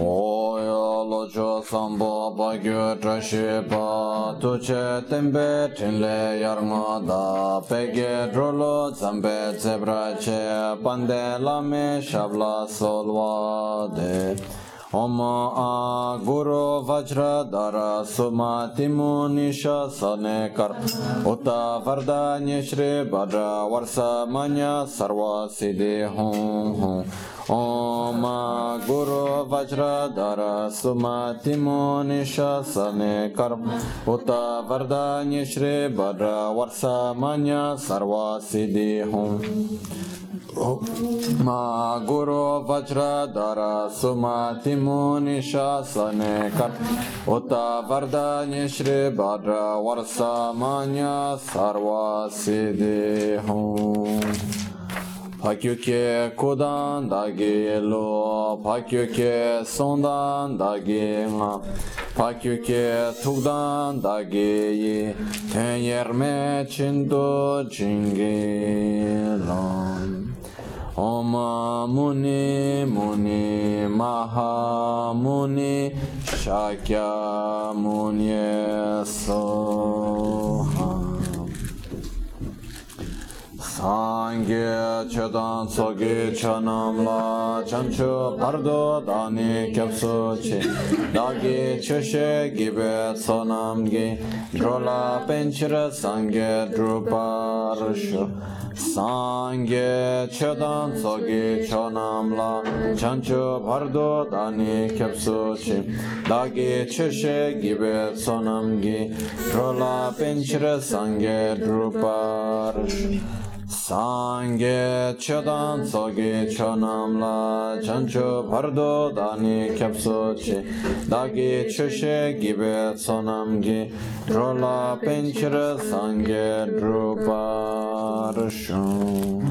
Oya locho sambo bagyo trashi pa tuche tembe tinle yarngo da. Pege drolo zambe zebra che pande lame shabla solwa de. ओम आ गुरु वज्र धर सुमति मुनिश सने कर उत वरदान्य श्री भद्र वर्ष मन सर्व सिद्धि हूँ हूँ ओम गुरु वज्रधर सुमति निशसने कर्म। उत वरदान्य श्री भद्र सर्व सिद्धि हूँ। मा गुरु वज्रधर सुमति निशसने कर्म। उत वरदान्य श्री भद्र सर्व सिद्धि हूँ। 파큐케 코단 다게로 파큐케 손단 다게마 파큐케 투단 다게이 텐여메 친도 징게론 Oma Muni Muni Maha Muni Shakya Muni Soha. sāṅgye chetān sōgī chanam lā chanchu pardo dāni kyabsu chi dāgī chushe gībē tsonam gī. Drola penchira sāṅgye drupār shu sāṅgye chetān sōgī chanam lā chanchu pardo dāni kyabsu chi dāgī chushe gībē tsonam gī. Drola penchira sāṅgye drupār shu Sangye chedan sogi chonamla chanchu pardo dani kyapso chi dagi chushe gibe sonamgi drola penchira sangye drupa rishun.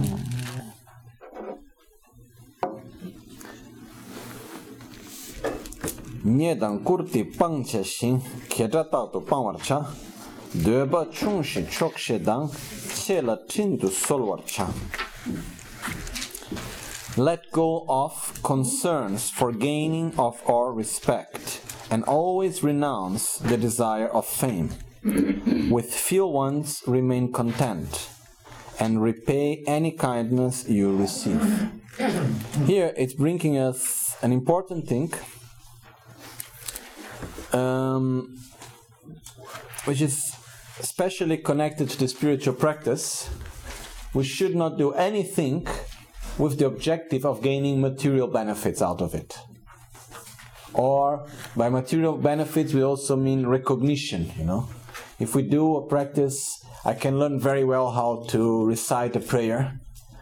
Nye dan kurti pangche shing, khetra tatu pangwar cha. Döba chungshi chokshe dang tindu. Let go of concerns for gaining of our respect and always renounce the desire of fame. With few ones remain content and repay any kindness you receive. Here it's bringing us an important thing um, which is especially connected to the spiritual practice, we should not do anything with the objective of gaining material benefits out of it. Or by material benefits, we also mean recognition, you know. If we do a practice, I can learn very well how to recite a prayer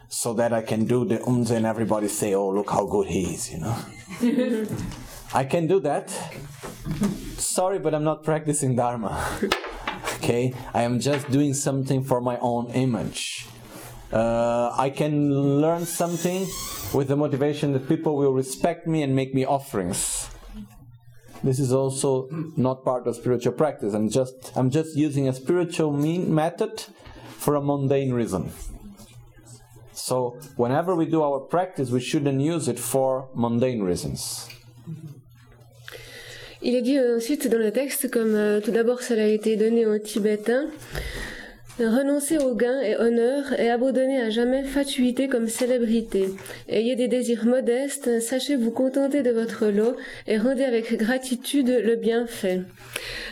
so that I can do the umza and everybody say, oh, look how good he is, you know. I can do that. Sorry, but I'm not practicing Dharma. okay i am just doing something for my own image. Uh, i can learn something with the motivation that people will respect me and make me offerings. This is also not part of spiritual practice. I'm just i'm just using a spiritual mean method for a mundane reason. So whenever we do our practice we shouldn't use it for mundane reasons Il est dit ensuite dans le texte, comme euh, tout d'abord cela a été donné aux Tibétains, Renoncez aux gains et honneurs et abandonnez à jamais fatuité comme célébrité. Ayez des désirs modestes, sachez vous contenter de votre lot et rendez avec gratitude le bienfait.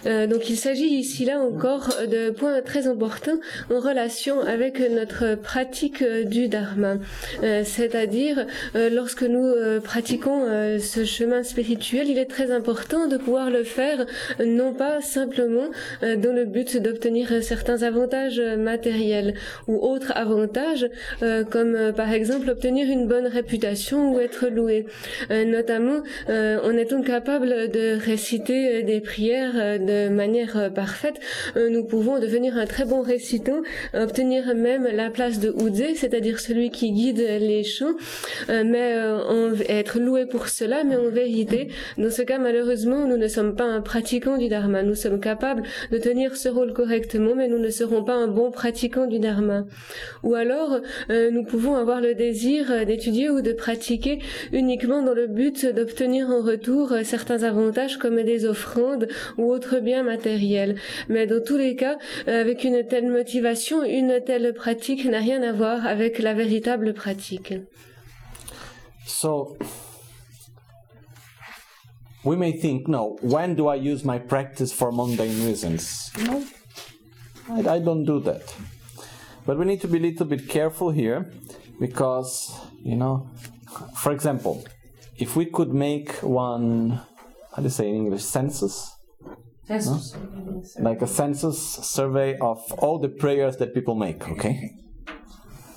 Euh, donc il s'agit ici là encore de points très importants en relation avec notre pratique du dharma. Euh, c'est-à-dire euh, lorsque nous pratiquons ce chemin spirituel, il est très important de pouvoir le faire non pas simplement dans le but d'obtenir certains avantages matériels ou autres avantages, euh, comme euh, par exemple obtenir une bonne réputation ou être loué. Euh, notamment, en étant capable de réciter des prières de manière parfaite, nous pouvons devenir un très bon récitant, obtenir même la place de Oudze, c'est-à-dire celui qui guide les chants, mais être loué pour cela, mais en vérité, dans ce cas, malheureusement, nous ne sommes pas un pratiquant du Dharma. Nous sommes capables de tenir ce rôle correctement, mais nous ne serons pas un bon pratiquant du dharma. Ou alors, euh, nous pouvons avoir le désir d'étudier ou de pratiquer uniquement dans le but d'obtenir en retour certains avantages comme des offrandes ou autres biens matériels. Mais dans tous les cas, avec une telle motivation, une telle pratique n'a rien à voir avec la véritable pratique. So, we may think, no, when do I use my practice for mundane reasons? No, I, I don't do that. But we need to be a little bit careful here because, you know, for example, if we could make one, how do you say in English, census? Census. Like a census survey of all the prayers that people make, okay?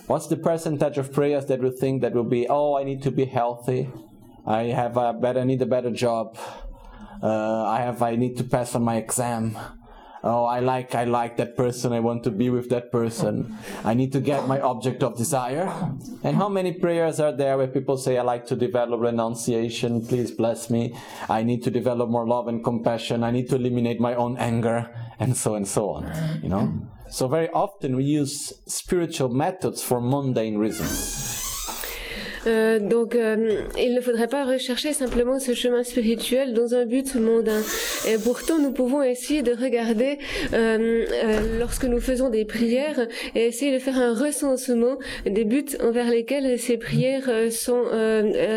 What's the percentage of prayers that we think that will be, oh, I need to be healthy, I have a better, need a better job, uh, I have, I need to pass on my exam, oh i like i like that person. I want to be with that person. I need to get my object of desire. And how many prayers are there where people say i like to develop renunciation. Please bless me. I need to develop more love and compassion. I need to eliminate my own anger and so and so on you know? So very often we use spiritual methods for mundane reasons Euh, donc, euh, il ne faudrait pas rechercher simplement ce chemin spirituel dans un but mondain. Et pourtant, nous pouvons essayer de regarder euh, lorsque nous faisons des prières et essayer de faire un recensement des buts envers lesquels ces prières sont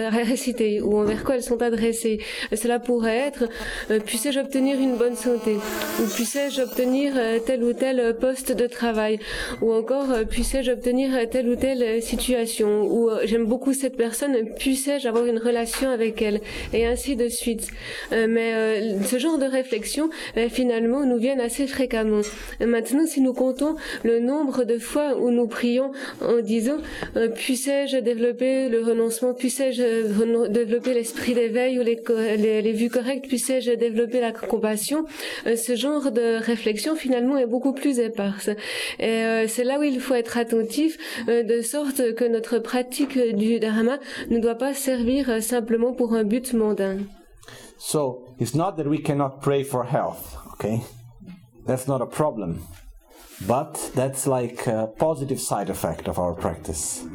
récitées ou envers quoi elles sont adressées. Cela pourrait être puissais-je obtenir une bonne santé ou puissais-je obtenir tel ou tel poste de travail ou encore puissais-je obtenir telle ou telle situation ou j'aime beaucoup cette personne, puissais-je avoir une relation avec elle Et ainsi de suite. Euh, mais euh, ce genre de réflexion, euh, finalement, nous viennent assez fréquemment. Maintenant, si nous comptons le nombre de fois où nous prions en disant puissais-je développer le renoncement, puissais-je développer l'esprit d'éveil ou les, les, les, vues correctes, puissais-je développer la compassion, ce genre de réflexion finalement est beaucoup plus éparse. Et c'est là où il faut être attentif, de sorte que notre pratique du dharma ne doit pas servir euh, simplement pour un but mondain. So, it's not that we cannot pray for health, okay? That's not a problem. But that's like a positive side effect of our practice.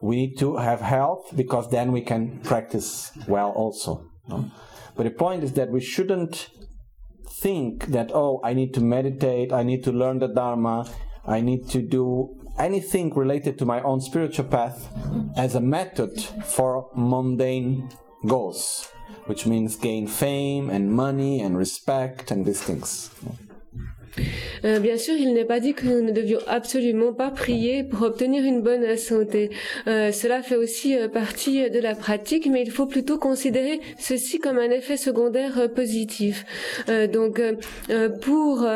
We need to have health because then we can practice well also. No? But the point is that we shouldn't think that, oh, I need to meditate, I need to learn the Dharma, I need to do anything related to my own spiritual path as a method for mundane goals, which means gain fame and money and respect and these things. Euh, bien sûr, il n'est pas dit que nous ne devions absolument pas prier pour obtenir une bonne santé. Euh, cela fait aussi euh, partie de la pratique, mais il faut plutôt considérer ceci comme un effet secondaire positif. donc, pour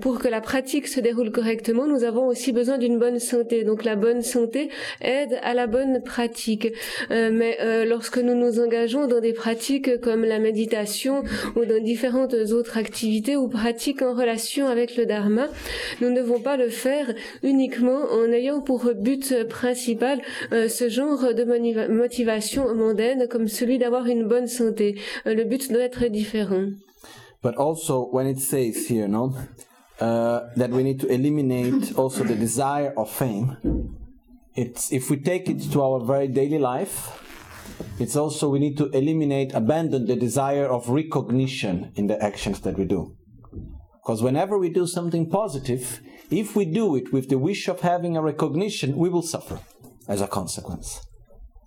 pour que la pratique se déroule correctement, nous avons aussi besoin d'une bonne santé. Donc, la bonne santé aide à la bonne pratique. mais lorsque nous nous engageons dans des pratiques comme la méditation ou dans différentes autres activités ou pratiques en relation avec le dharma, nous ne devons pas le faire uniquement en ayant pour but principal euh, ce genre de motivation mondaine comme celui d'avoir une bonne santé. Euh, le but doit être différent. But also when it says here, no, uh, that we need to eliminate also the desire of fame. It's if we take it to our very daily life, it's also we need to eliminate, abandon the desire of recognition in the actions that we do. Because whenever we do something positive, if we do it with the wish of having a recognition, we will suffer as a consequence.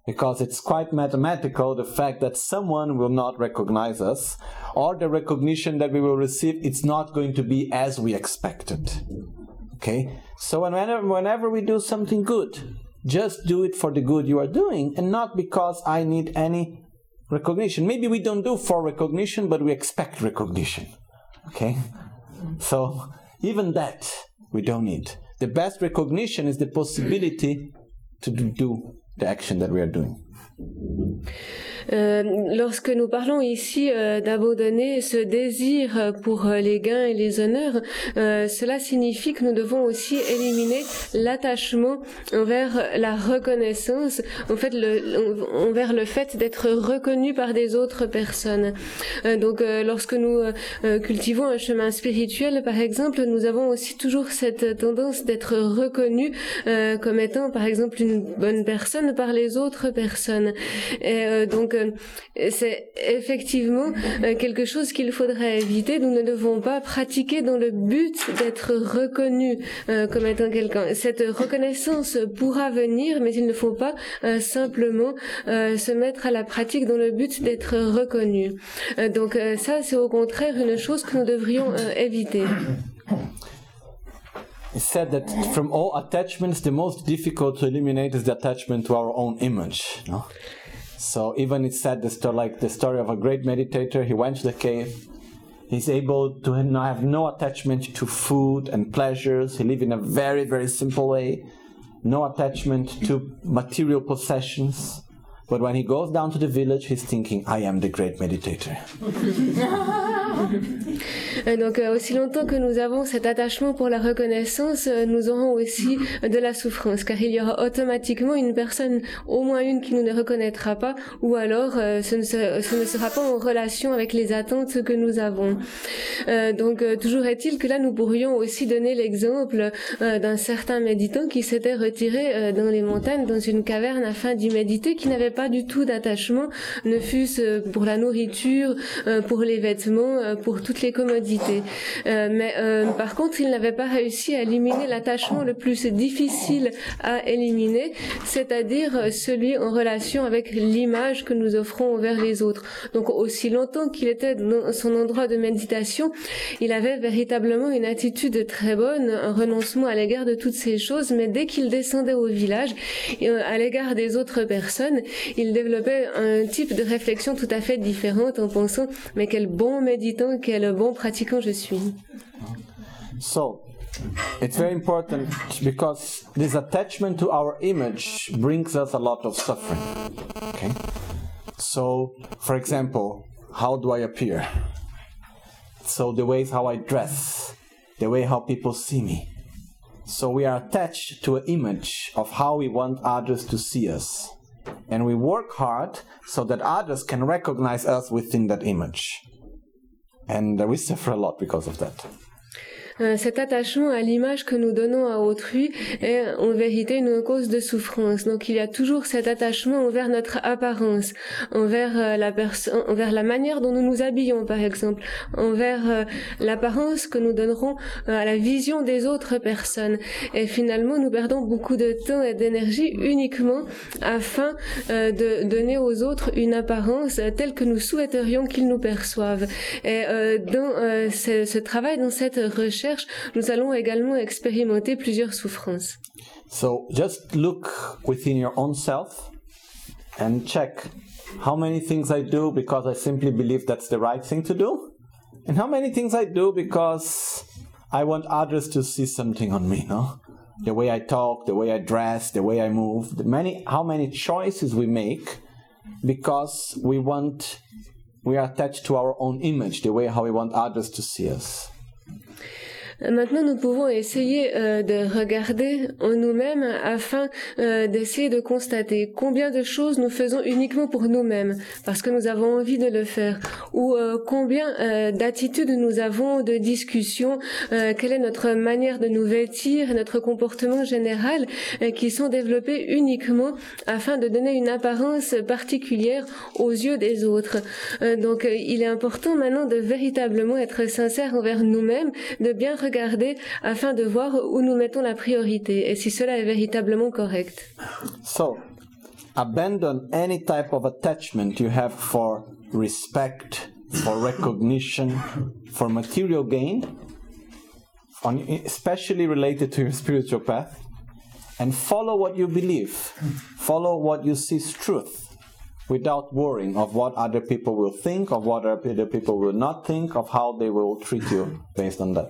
Because it's quite mathematical the fact that someone will not recognize us, or the recognition that we will receive, it's not going to be as we expected. Okay? So whenever, whenever we do something good, just do it for the good you are doing and not because I need any recognition. Maybe we don't do for recognition, but we expect recognition. Okay? So even that we don't need. The best recognition is the possibility to do the action that we are doing. Euh, lorsque nous parlons ici euh, d'abandonner ce désir pour euh, les gains et les honneurs, cela signifie que nous devons aussi éliminer l'attachement envers la reconnaissance, en fait, envers le fait d'être reconnu par des autres personnes. donc, lorsque nous cultivons un chemin spirituel, par exemple, nous avons aussi toujours cette tendance d'être reconnu comme étant, par exemple, une bonne personne par les autres personnes. Et donc, c'est effectivement euh, quelque chose qu'il faudrait éviter. Nous ne devons pas pratiquer dans le but d'être reconnu euh, comme étant quelqu'un. Cette reconnaissance pourra venir, mais il ne faut pas euh, simplement se mettre à la pratique dans le but d'être reconnu. donc ça, c'est au contraire une chose que nous devrions éviter. It said that from all attachments, the most difficult to eliminate is the attachment to our own image. No? So even it said the story, like the story of a great meditator. He went to the cave. He's able to have no attachment to food and pleasures. He lived in a very very simple way. No attachment to material possessions. But when he goes down to the village, he's thinking, I am the great meditator. Donc euh, aussi longtemps que nous avons cet attachement pour la reconnaissance, euh, nous aurons aussi de la souffrance, car il y aura automatiquement une personne, au moins une, qui nous ne reconnaîtra pas, ou alors euh, ce, ne sera, ce, ne sera, pas en relation avec les attentes que nous avons. donc toujours est-il que là, nous pourrions aussi donner l'exemple d'un certain méditant qui s'était retiré dans les montagnes, dans une caverne, afin d'y méditer, qui n'avait pas du tout d'attachement, ne fût-ce pour la nourriture, pour les vêtements, pour toutes les commodités. Euh, mais euh, par contre, il n'avait pas réussi à éliminer l'attachement le plus difficile à éliminer, c'est-à-dire celui en relation avec l'image que nous offrons envers les autres. Donc aussi longtemps qu'il était dans son endroit de méditation, il avait véritablement une attitude très bonne, un renoncement à l'égard de toutes ces choses, mais dès qu'il descendait au village, euh, à l'égard des autres personnes, il développait un type de réflexion tout à fait différente en pensant mais quel bon méditant, quel bon pratiquant je suis. So, it's very important because this attachment to our image brings us a lot of suffering. Okay? So, for example, how do I appear? So, the ways how I dress, the way how people see me. So, we are attached to an image of how we want others to see us. And we work hard so that others can recognize us within that image. And we suffer a lot because of that. Euh, cet attachement à l'image que nous donnons à autrui est en vérité une cause de souffrance. Donc il y a toujours cet attachement envers notre apparence, envers euh, la envers la manière dont nous nous habillons par exemple, envers euh, l'apparence que nous donnerons à la vision des autres personnes. Et finalement nous perdons beaucoup de temps et d'énergie uniquement afin de donner aux autres une apparence telle que nous souhaiterions qu'ils nous perçoivent. Et dans ce, ce travail, dans cette recherche, recherche, nous allons également expérimenter plusieurs souffrances. So just look within your own self and check how many things I do because I simply believe that's the right thing to do, and how many things I do because I want others to see something on me, no? The way I talk, the way I dress, the way I move, the many how many choices we make because we want we are attached to our own image, the way how we want others to see us. Maintenant, nous pouvons essayer euh, de regarder en nous-mêmes afin euh, d'essayer de constater combien de choses nous faisons uniquement pour nous-mêmes parce que nous avons envie de le faire ou euh, combien d'attitudes nous avons de discussions, quelle est notre manière de nous vêtir, notre comportement général qui sont développés uniquement afin de donner une apparence particulière aux yeux des autres. donc, il est important maintenant de véritablement être sincère envers nous-mêmes, de bien afin de voir où nous mettons la priorité et si cela est véritablement correct. So, abandon any type of attachment you have for respect, for recognition, for material gain, on, especially related to your spiritual path, and follow what you believe. Follow what you see as truth without worrying of what other people will think, of what other people will not think, of how they will treat you based on that.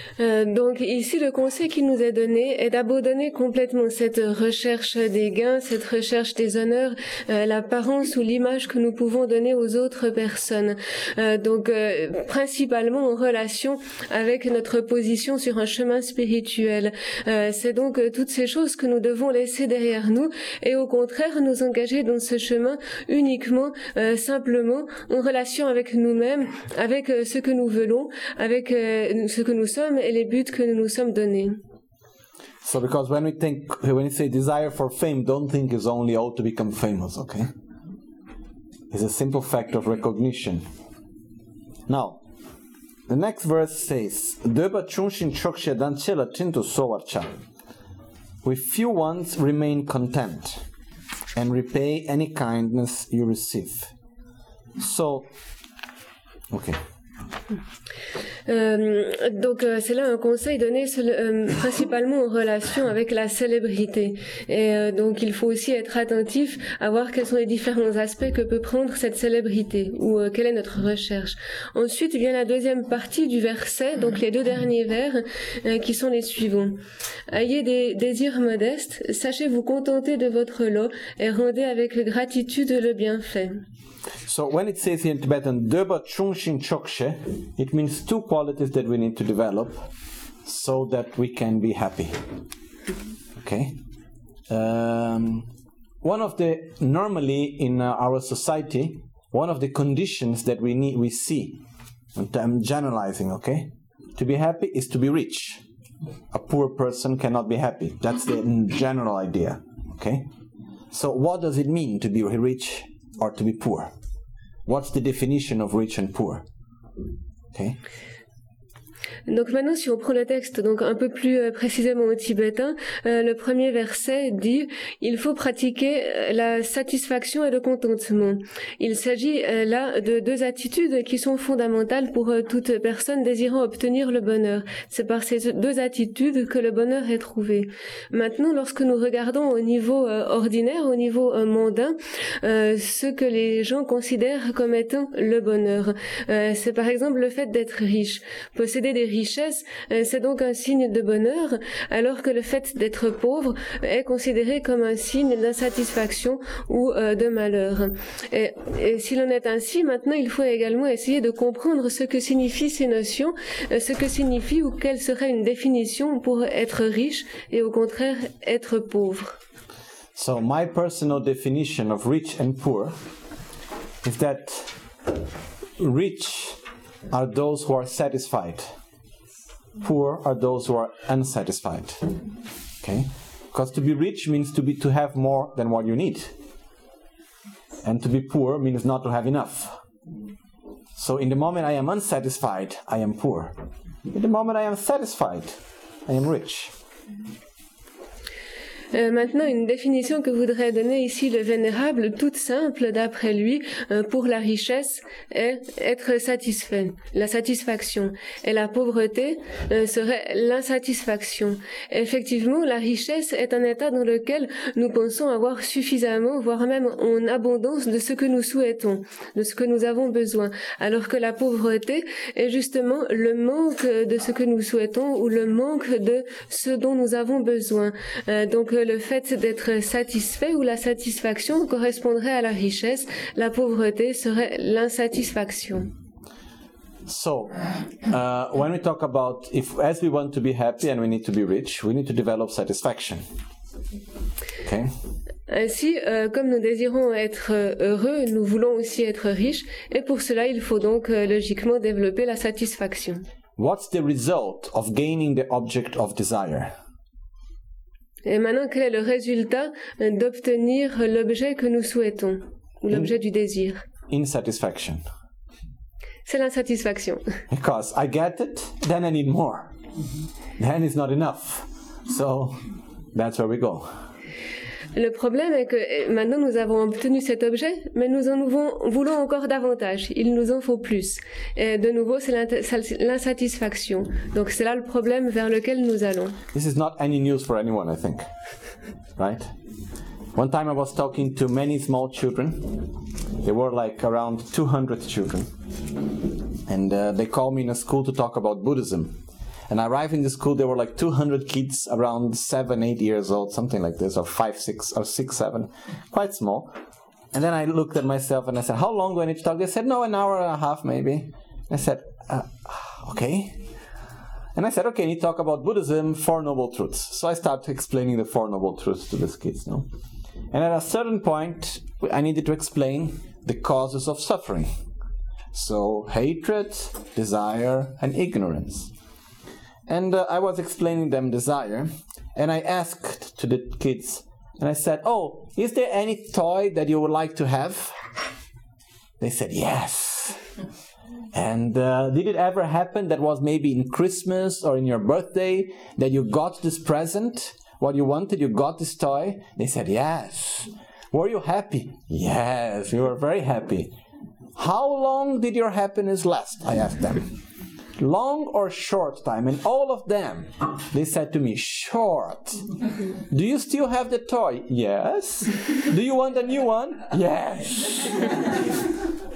Euh, donc ici, le conseil qui nous est donné est d'abandonner complètement cette recherche des gains, cette recherche des honneurs, euh, l'apparence ou l'image que nous pouvons donner aux autres personnes. Euh, donc principalement en relation avec notre position sur un chemin spirituel. C'est donc toutes ces choses que nous devons laisser derrière nous et au contraire nous engager dans ce chemin uniquement, simplement en relation avec nous-mêmes, avec ce que nous voulons, avec ce que nous sommes les buts que nous nous sommes donnés. So, because when we think, when we say desire for fame, don't think it's only oh to become famous, okay? It's a simple fact of recognition. Now, the next verse says. With few ones remain content, and repay any kindness you receive. So, okay. Euh, donc euh, c'est là un conseil donné euh, principalement en relation avec la célébrité. Et donc il faut aussi être attentif à voir quels sont les différents aspects que peut prendre cette célébrité ou quelle est notre recherche. Ensuite vient la deuxième partie du verset, donc les deux derniers vers qui sont les suivants. Ayez des désirs modestes, sachez vous contenter de votre lot et rendez avec gratitude le bienfait. So when it says here in Tibetan, Döba Chunshin Chokshe, it means two qualities that we need to develop so that we can be happy. Okay? Um, one of the, normally in uh, our society, one of the conditions that we need, we see, and I'm generalizing, okay? To be happy is to be rich. A poor person cannot be happy. That's the general idea, okay? So, what does it mean to be rich or to be poor? What's the definition of rich and poor? Okay. Donc maintenant, si on prend le texte donc un peu plus euh, précisément au tibétain, euh, le premier verset dit il faut pratiquer euh, la satisfaction et le contentement. Il s'agit euh, là de deux attitudes qui sont fondamentales pour toute personne désirant obtenir le bonheur. C'est par ces deux attitudes que le bonheur est trouvé. Maintenant, lorsque nous regardons au niveau ordinaire, au niveau mondain, ce que les gens considèrent comme étant le bonheur, c'est par exemple le fait d'être riche, posséder des richesses, euh, c'est donc un signe de bonheur, alors que le fait d'être pauvre est considéré comme un signe d'insatisfaction ou euh, de malheur. Et, et s'il en est ainsi, maintenant il faut également essayer de comprendre ce que signifient ces notions, euh, ce que signifie ou quelle serait une définition pour être riche et au contraire être pauvre. So, my personal definition of rich and poor is that rich are those who are satisfied, poor are those who are unsatisfied. Okay? Because to be rich means to be to have more than what you need. And to be poor means not to have enough. So in the moment I am unsatisfied, I am poor. In the moment I am satisfied, I am rich. Euh, maintenant, une définition que voudrait donner ici le vénérable, toute simple d'après lui, euh, pour la richesse est être satisfait, la satisfaction. Et la pauvreté euh, serait l'insatisfaction. Effectivement, la richesse est un état dans lequel nous pensons avoir suffisamment, voire même en abondance de ce que nous souhaitons, de ce que nous avons besoin. Alors que la pauvreté est justement le manque de ce que nous souhaitons ou le manque de ce dont nous avons besoin. Euh, donc, le fait d'être satisfait ou la satisfaction correspondrait à la richesse, la pauvreté serait l'insatisfaction. So, uh, when we talk about if as we want to be happy and we need to be rich, we need to develop satisfaction. Okay? Ainsi, euh, comme nous désirons être euh, heureux, nous voulons aussi être riches, et pour cela, il faut donc euh, logiquement développer la satisfaction. What's the result of gaining the object of desire? Et maintenant, quel est le résultat euh, d'obtenir l'objet que nous souhaitons, ou l'objet du désir? Insatisfaction. C'est l'insatisfaction. Because I get it, then I need more. Then it's not enough. So that's where we go. Le problème est que euh, maintenant nous avons obtenu cet objet, mais nous en voulons, encore davantage. Il nous en faut plus. Et de nouveau, c'est l'insatisfaction. Donc c'est là le problème vers lequel nous allons. This is not any news for anyone, I think. Right? One time I was talking to many small children. There were like around 200 children. And uh, they called me in a school to talk about Buddhism. And I arrived in the school, there were like 200 kids around seven, eight years old, something like this, or five, six, or six, seven, quite small. And then I looked at myself and I said, How long do I need to talk? They said, No, an hour and a half maybe. I said, uh, Okay. And I said, Okay, I need to talk about Buddhism, Four Noble Truths. So I started explaining the Four Noble Truths to these kids. No? And at a certain point, I needed to explain the causes of suffering. So, hatred, desire, and ignorance. And uh, I was explaining them desire, and I asked to the kids, and I said, Oh, is there any toy that you would like to have? They said, Yes. And uh, did it ever happen that was maybe in Christmas or in your birthday that you got this present? What you wanted, you got this toy? They said, Yes. Were you happy? Yes, we were very happy. How long did your happiness last? I asked them. Long or short time? And all of them, they said to me, short. Do you still have the toy? Yes. Do you want a new one? Yes.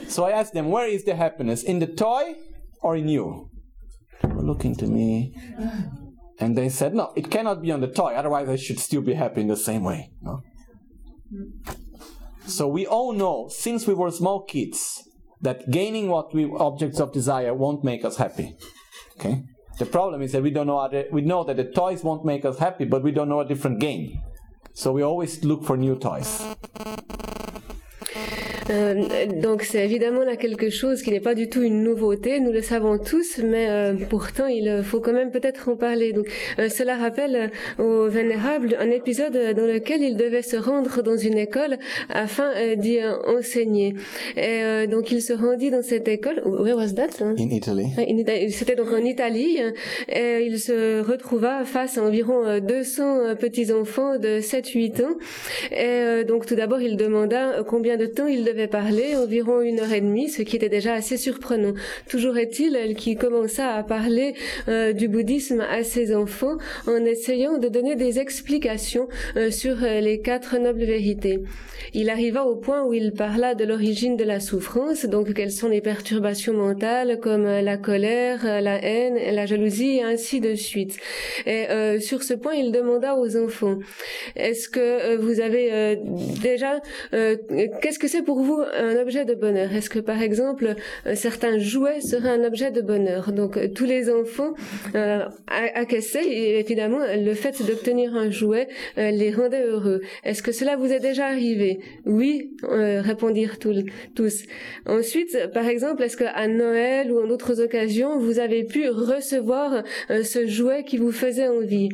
so I asked them, where is the happiness? In the toy or in you? Looking to me. And they said, no, it cannot be on the toy, otherwise I should still be happy in the same way. No? So we all know, since we were small kids, that gaining what we objects of desire won't make us happy. Okay? The problem is that we don't know other, we know that the toys won't make us happy, but we don't know a different game. So we always look for new toys. Euh, donc c'est évidemment là quelque chose qui n'est pas du tout une nouveauté, nous le savons tous, mais euh, pourtant il faut quand même peut-être en parler. Donc euh, cela rappelle au vénérable un épisode dans lequel il devait se rendre dans une école afin d'y enseigner. Et donc il se rendit dans cette école. Where was that? In Italy. C'était donc en Italie. Et il se retrouva face à environ 200 petits enfants de 7-8 ans. Et donc tout d'abord il demanda combien de temps il devait avait parlé environ une heure et demie, ce qui était déjà assez surprenant. Toujours est-il qu'il commença à parler euh, du bouddhisme à ses enfants en essayant de donner des explications euh, sur euh, les quatre nobles vérités. Il arriva au point où il parla de l'origine de la souffrance, donc quelles sont les perturbations mentales comme la colère, la haine, la jalousie et ainsi de suite. Et sur ce point, il demanda aux enfants est-ce que vous avez déjà qu'est-ce que c'est pour vous un objet de bonheur? Est-ce que par exemple euh, certains jouets seraient un objet de bonheur? Donc euh, tous les enfants euh, acquiesçaient et évidemment le fait d'obtenir un jouet euh, les rendait heureux. Est-ce que cela vous est déjà arrivé? Oui, répondirent tous. Ensuite, par exemple, est-ce qu'à Noël ou en d'autres occasions vous avez pu recevoir ce jouet qui vous faisait envie?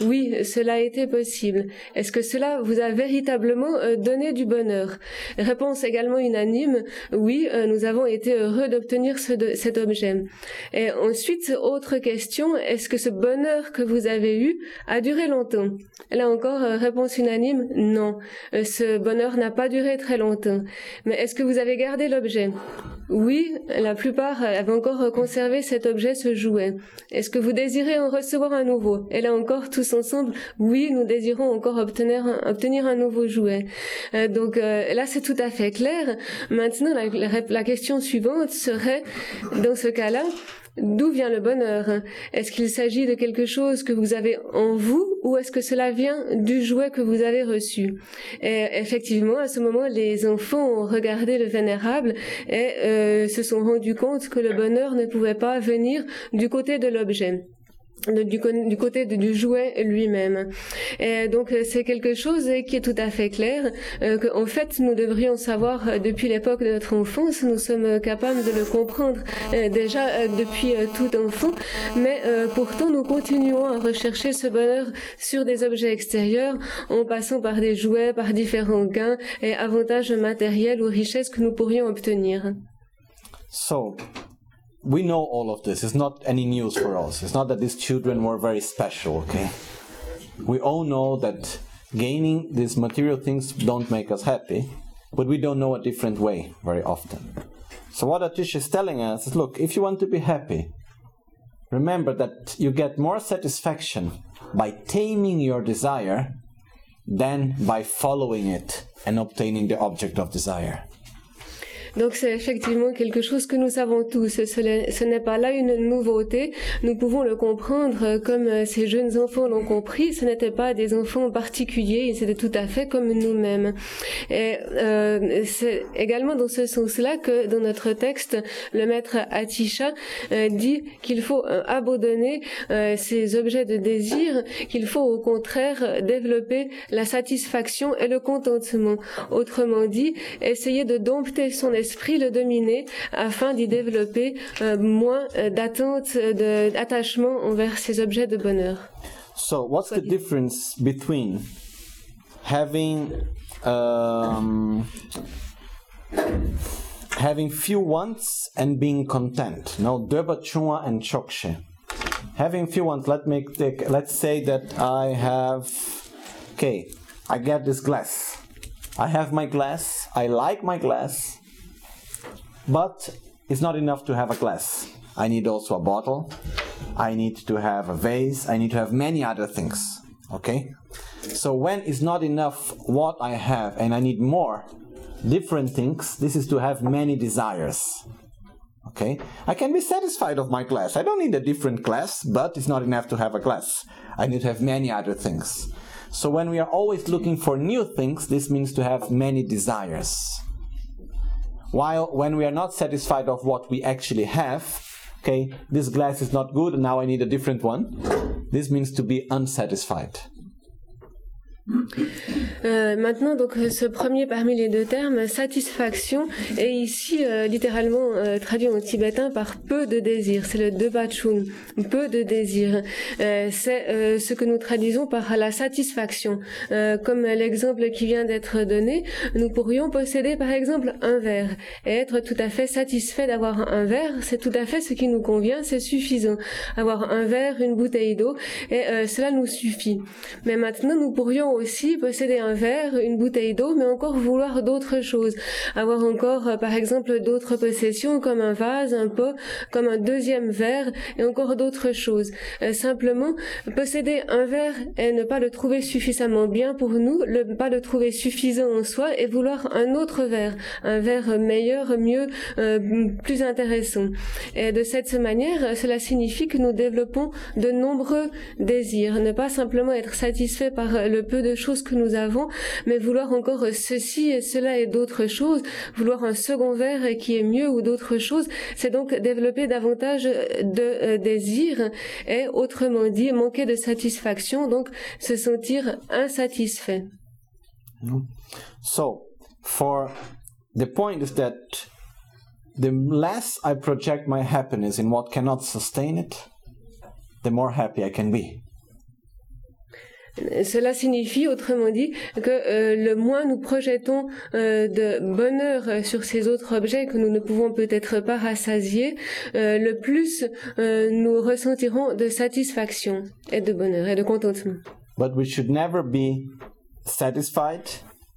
Oui, cela a été possible. Est-ce que cela vous a véritablement donné du bonheur? Réponse également unanime, oui, euh, nous avons été heureux d'obtenir ce cet objet. Et ensuite, autre question, est-ce que ce bonheur que vous avez eu a duré longtemps? Là encore, euh, réponse unanime, non. Euh, ce bonheur n'a pas duré très longtemps. Mais est-ce que vous avez gardé l'objet? Oui, la plupart avaient encore conservé cet objet, ce jouet. Est-ce que vous désirez en recevoir un nouveau? Et là encore, tous ensemble, oui, nous désirons encore obtenir, obtenir un nouveau jouet. donc là, c'est tout à fait clair Maintenant, la, question suivante serait, dans ce cas-là, D'où vient le bonheur? Est-ce qu'il s'agit de quelque chose que vous avez en vous ou est-ce que cela vient du jouet que vous avez reçu? Effectivement, à ce moment, les enfants ont regardé le vénérable et euh, se sont rendus compte que le bonheur ne pouvait pas venir du côté de l'objet du, côté du jouet lui-même. Donc euh, c'est quelque chose qui est tout à fait clair, euh, qu'en fait nous devrions savoir euh, depuis l'époque de notre enfance, nous sommes capables de le comprendre euh, déjà depuis tout enfant, mais pourtant nous continuons à rechercher ce bonheur sur des objets extérieurs en passant par des jouets, par différents gains et avantages matériels ou richesses que nous pourrions obtenir. We know all of this. It's not any news for us. It's not that these children were very special, okay? We all know that gaining these material things don't make us happy, but we don't know a different way very often. So, what Atish is telling us is look, if you want to be happy, remember that you get more satisfaction by taming your desire than by following it and obtaining the object of desire. Donc c'est effectivement quelque chose que nous savons tous. Ce n'est pas là une nouveauté. Nous pouvons le comprendre comme ces jeunes enfants l'ont compris. Ce n'étaient pas des enfants particuliers, ils étaient tout à fait comme nous-mêmes. Et euh, c'est également dans ce sens-là que dans notre texte, le maître Atisha euh, dit qu'il faut euh, abandonner euh, ces objets de désir, qu'il faut au contraire développer la satisfaction et le contentement. Autrement dit, essayer de dompter son esprit, le dominer, afin d'y développer euh, moins d'attente, d'attachement envers ces objets de bonheur. So, what's the difference between having um, having few wants and being content? No, deba chua and chokshe. Having few wants. Let me take. Let's say that I have. Okay, I get this glass. I have my glass. I like my glass, but it's not enough to have a glass. I need also a bottle. I need to have a vase. I need to have many other things. Okay? So when it's not enough what I have and I need more different things, this is to have many desires. Okay? I can be satisfied of my glass. I don't need a different glass, but it's not enough to have a glass. I need to have many other things. So when we are always looking for new things, this means to have many desires. While when we are not satisfied of what we actually have, okay, this glass is not good, now I need a different one. This means to be unsatisfied. Euh, maintenant, donc ce premier parmi les deux termes, satisfaction, est ici euh, littéralement euh, traduit en tibétain par peu de désir. C'est le debachun, peu de désir. C'est ce que nous traduisons par la satisfaction. comme l'exemple qui vient d'être donné, nous pourrions posséder par exemple un verre et être tout à fait satisfait d'avoir un verre. C'est tout à fait ce qui nous convient, c'est suffisant. Avoir un verre, une bouteille d'eau, et cela nous suffit. Mais maintenant, nous pourrions aussi posséder un verre, une bouteille d'eau, mais encore vouloir d'autres choses. Avoir encore, euh, par exemple, d'autres possessions comme un vase, un pot, comme un deuxième verre et encore d'autres choses. Euh, simplement, posséder un verre et ne pas le trouver suffisamment bien pour nous, ne pas le trouver suffisant en soi et vouloir un autre verre, un verre meilleur, mieux, euh, plus intéressant. Et de cette manière, cela signifie que nous développons de nombreux désirs, ne pas simplement être satisfait par le peu de choses que nous avons, mais vouloir encore ceci et cela et d'autres choses, vouloir un second verre qui est mieux ou d'autres choses, c'est donc développer davantage de euh, désir et autrement dit manquer de satisfaction, donc se sentir insatisfait. So, for the point is that the less I project my happiness in what cannot sustain it, the more happy I can be. Cela signifie, autrement dit, que euh, le moins nous projetons euh, de bonheur sur ces autres objets que nous ne pouvons peut-être pas rassasier, euh, le plus nous ressentirons de satisfaction et de bonheur et de contentement. But we should never be satisfied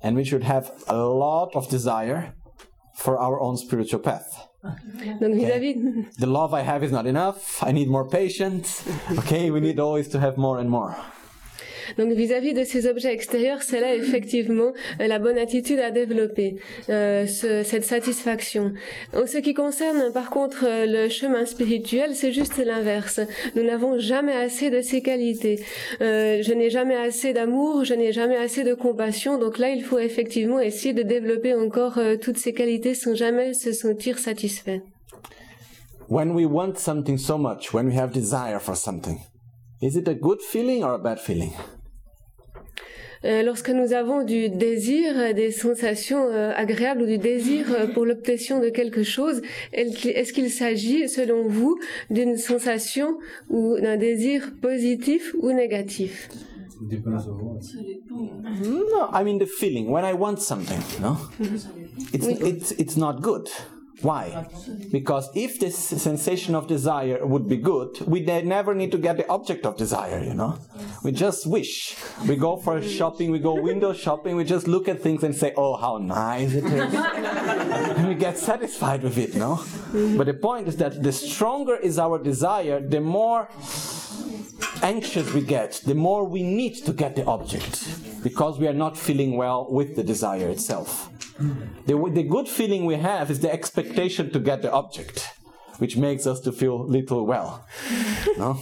and we should have a lot of desire for our own spiritual path. Donc vis-à-vis The love I have is not enough. I need more patience. Okay, we need always to have more and more. Donc vis-à-vis de ces objets extérieurs, c'est là effectivement euh, la bonne attitude à développer, euh, cette satisfaction. En ce qui concerne par contre euh, le chemin spirituel, c'est juste l'inverse. Nous n'avons jamais assez de ces qualités. je n'ai jamais assez d'amour, je n'ai jamais assez de compassion. Donc là, il faut effectivement essayer de développer encore toutes ces qualités sans jamais se sentir satisfait. When we want something so much, when we have desire for something, is it a good feeling or a bad feeling? Euh, lorsque nous avons du désir, des sensations euh, agréables ou du désir euh, pour l'obtention de quelque chose, est-ce qu'il s'agit, selon vous, d'une sensation ou d'un désir positif ou négatif? No, I mean the feeling when I want something. No, it's it's it's not good. Why? Because if this sensation of desire would be good, we never need to get the object of desire, you know? We just wish. We go for shopping, we go window shopping, we just look at things and say, oh, how nice it is. and we get satisfied with it, no? But the point is that the stronger is our desire, the more anxious we get, the more we need to get the object because we are not feeling well with the desire itself. The, the good feeling we have is the expectation to get the object, which makes us to feel little well. No?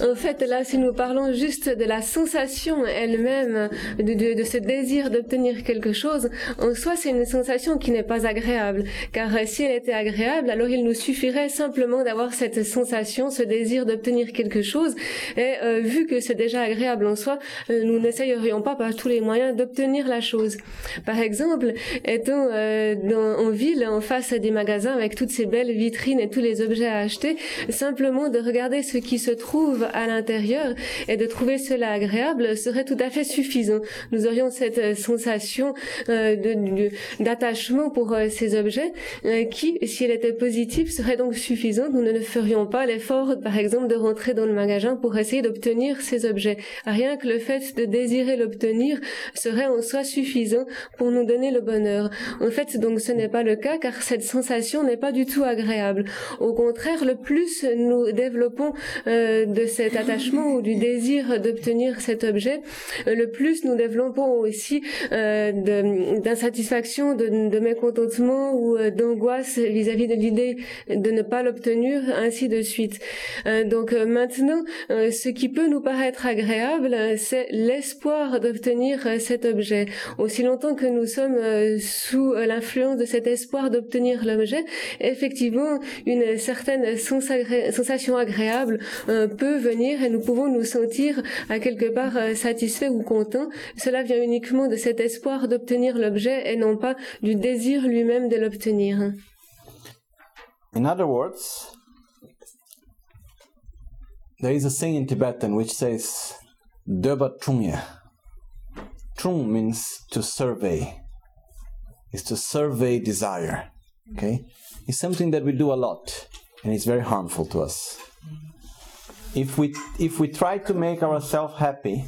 En fait, là, si nous parlons juste de la sensation elle-même, de, de, de, ce désir d'obtenir quelque chose, en soi, c'est une sensation qui n'est pas agréable. Car euh, si elle était agréable, alors il nous suffirait simplement d'avoir cette sensation, ce désir d'obtenir quelque chose. Et euh, vu que c'est déjà agréable en soi, euh, nous n'essayerions pas par tous les moyens d'obtenir la chose. Par exemple, étant euh, dans, en ville, en face des magasins, avec toutes ces belles vitrines et tous les objets à acheter, simplement de regarder ce qui se trouve à l'intérieur et de trouver cela agréable serait tout à fait suffisant. Nous aurions cette euh, sensation euh, d'attachement pour euh, ces objets euh, qui, si elle était positive, serait donc suffisante. Nous ne ferions pas l'effort, par exemple, de rentrer dans le magasin pour essayer d'obtenir ces objets. Rien que le fait de désirer l'obtenir serait en soi suffisant pour nous donner le bonheur. En fait, donc ce n'est pas le cas car cette sensation n'est pas du tout agréable. Au contraire, le plus nous développons euh, de cet attachement ou du désir d'obtenir cet objet, euh, le plus nous développons aussi euh, d'insatisfaction, de, mécontentement ou euh, d'angoisse vis-à-vis de l'idée de ne pas l'obtenir, ainsi de suite. Euh, donc maintenant, ce qui peut nous paraître agréable, c'est l'espoir d'obtenir cet objet. Aussi longtemps que nous sommes sous l'influence de cet espoir d'obtenir l'objet, effectivement, une certaine sensation agréable euh, peut venir et nous pouvons nous sentir à quelque part euh, satisfaits ou contents. Cela vient uniquement de cet espoir d'obtenir l'objet et non pas du désir lui-même de l'obtenir. In other words, there is a saying in Tibetan which says Deba Trungya. Trung means to survey. Is to survey desire. Okay? It's something that we do a lot and it's very harmful to us. if we if we try to make ourselves happy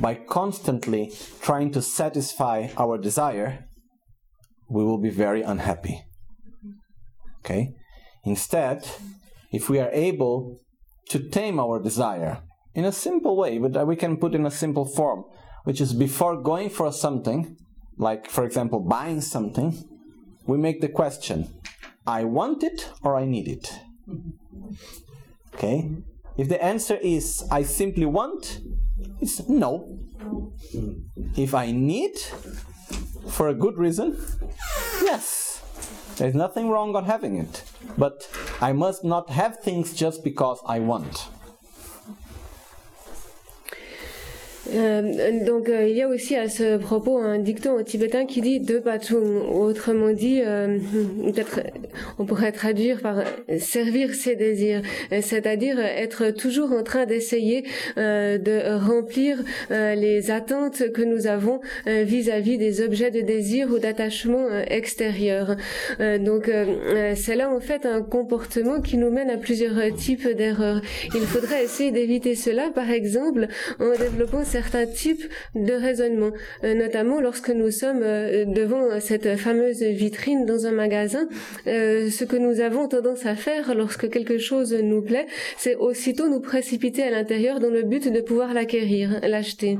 by constantly trying to satisfy our desire we will be very unhappy okay instead if we are able to tame our desire in a simple way but we can put in a simple form which is before going for something like for example buying something we make the question i want it or i need it okay if the answer is I simply want, it's no. If I need, for a good reason, yes. There's nothing wrong on having it. But I must not have things just because I want. Euh, donc euh, il y a aussi à ce propos un dicton tibétain qui dit de patung, autrement dit, euh, peut-être on pourrait traduire par servir ses désirs, c'est-à-dire être toujours en train d'essayer de remplir les attentes que nous avons vis-à-vis -vis des objets de désir ou d'attachement extérieur. donc c'est là en fait un comportement qui nous mène à plusieurs types d'erreurs. Il faudrait essayer d'éviter cela, par exemple, en développant certains types de raisonnement, euh, notamment lorsque nous sommes euh, devant cette fameuse vitrine dans un magasin. Euh, ce que nous avons tendance à faire lorsque quelque chose nous plaît, c'est aussitôt nous précipiter à l'intérieur dans le but de pouvoir l'acquérir, l'acheter.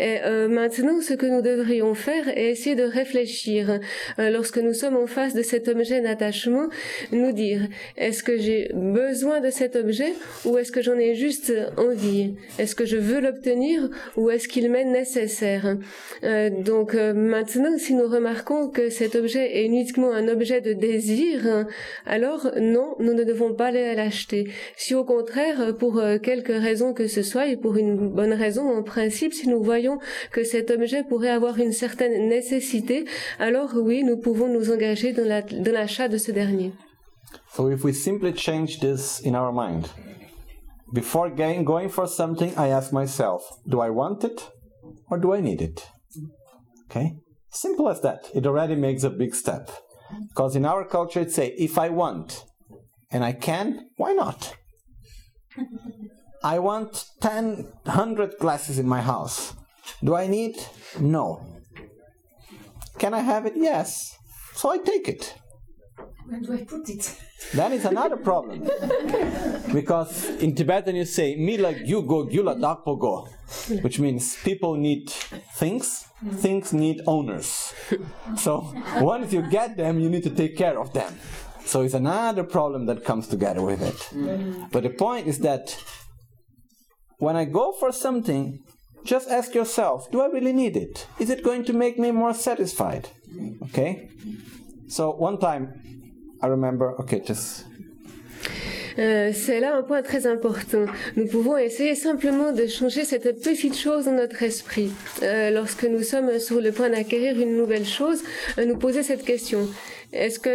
Et maintenant, ce que nous devrions faire est essayer de réfléchir lorsque nous sommes en face de cet objet d'attachement, nous dire est-ce que j'ai besoin de cet objet ou est-ce que j'en ai juste envie? Est-ce que je veux l'obtenir ou est-ce qu'il m'est nécessaire? Euh, Donc euh, maintenant, si nous remarquons que cet objet est uniquement un objet de désir, alors non, nous ne devons pas l'acheter. Si au contraire, pour euh, quelque raison que ce soit, et pour une bonne raison en principe, si nous voyons que cet objet pourrait avoir une certaine nécessité, alors oui, nous pouvons nous engager dans l'achat la, de ce dernier. So if we simply change this in our mind, before going, going for something, I ask myself, do I want it or do I need it? Okay? Simple as that. It already makes a big step. Because in our culture, it's say, if I want and I can, why not? I want 10, 100 glasses in my house. Do I need? No. Can I have it? Yes. So I take it. Where do I put it? That is another problem. because in Tibetan you say, Mila Gyugo Gyula Dakpogo, which means people need things, things need owners. so once you get them, you need to take care of them. So it's another problem that comes together with it. But the point is that when I go for something, just ask yourself, do I really need it? Is it going to make me more satisfied? Okay? So one time Euh, c'est là un point très important. Nous pouvons essayer simplement de changer cette petite chose dans notre esprit. Euh, lorsque nous sommes sur le point d'acquérir une nouvelle chose, euh, nous poser cette question. Est-ce que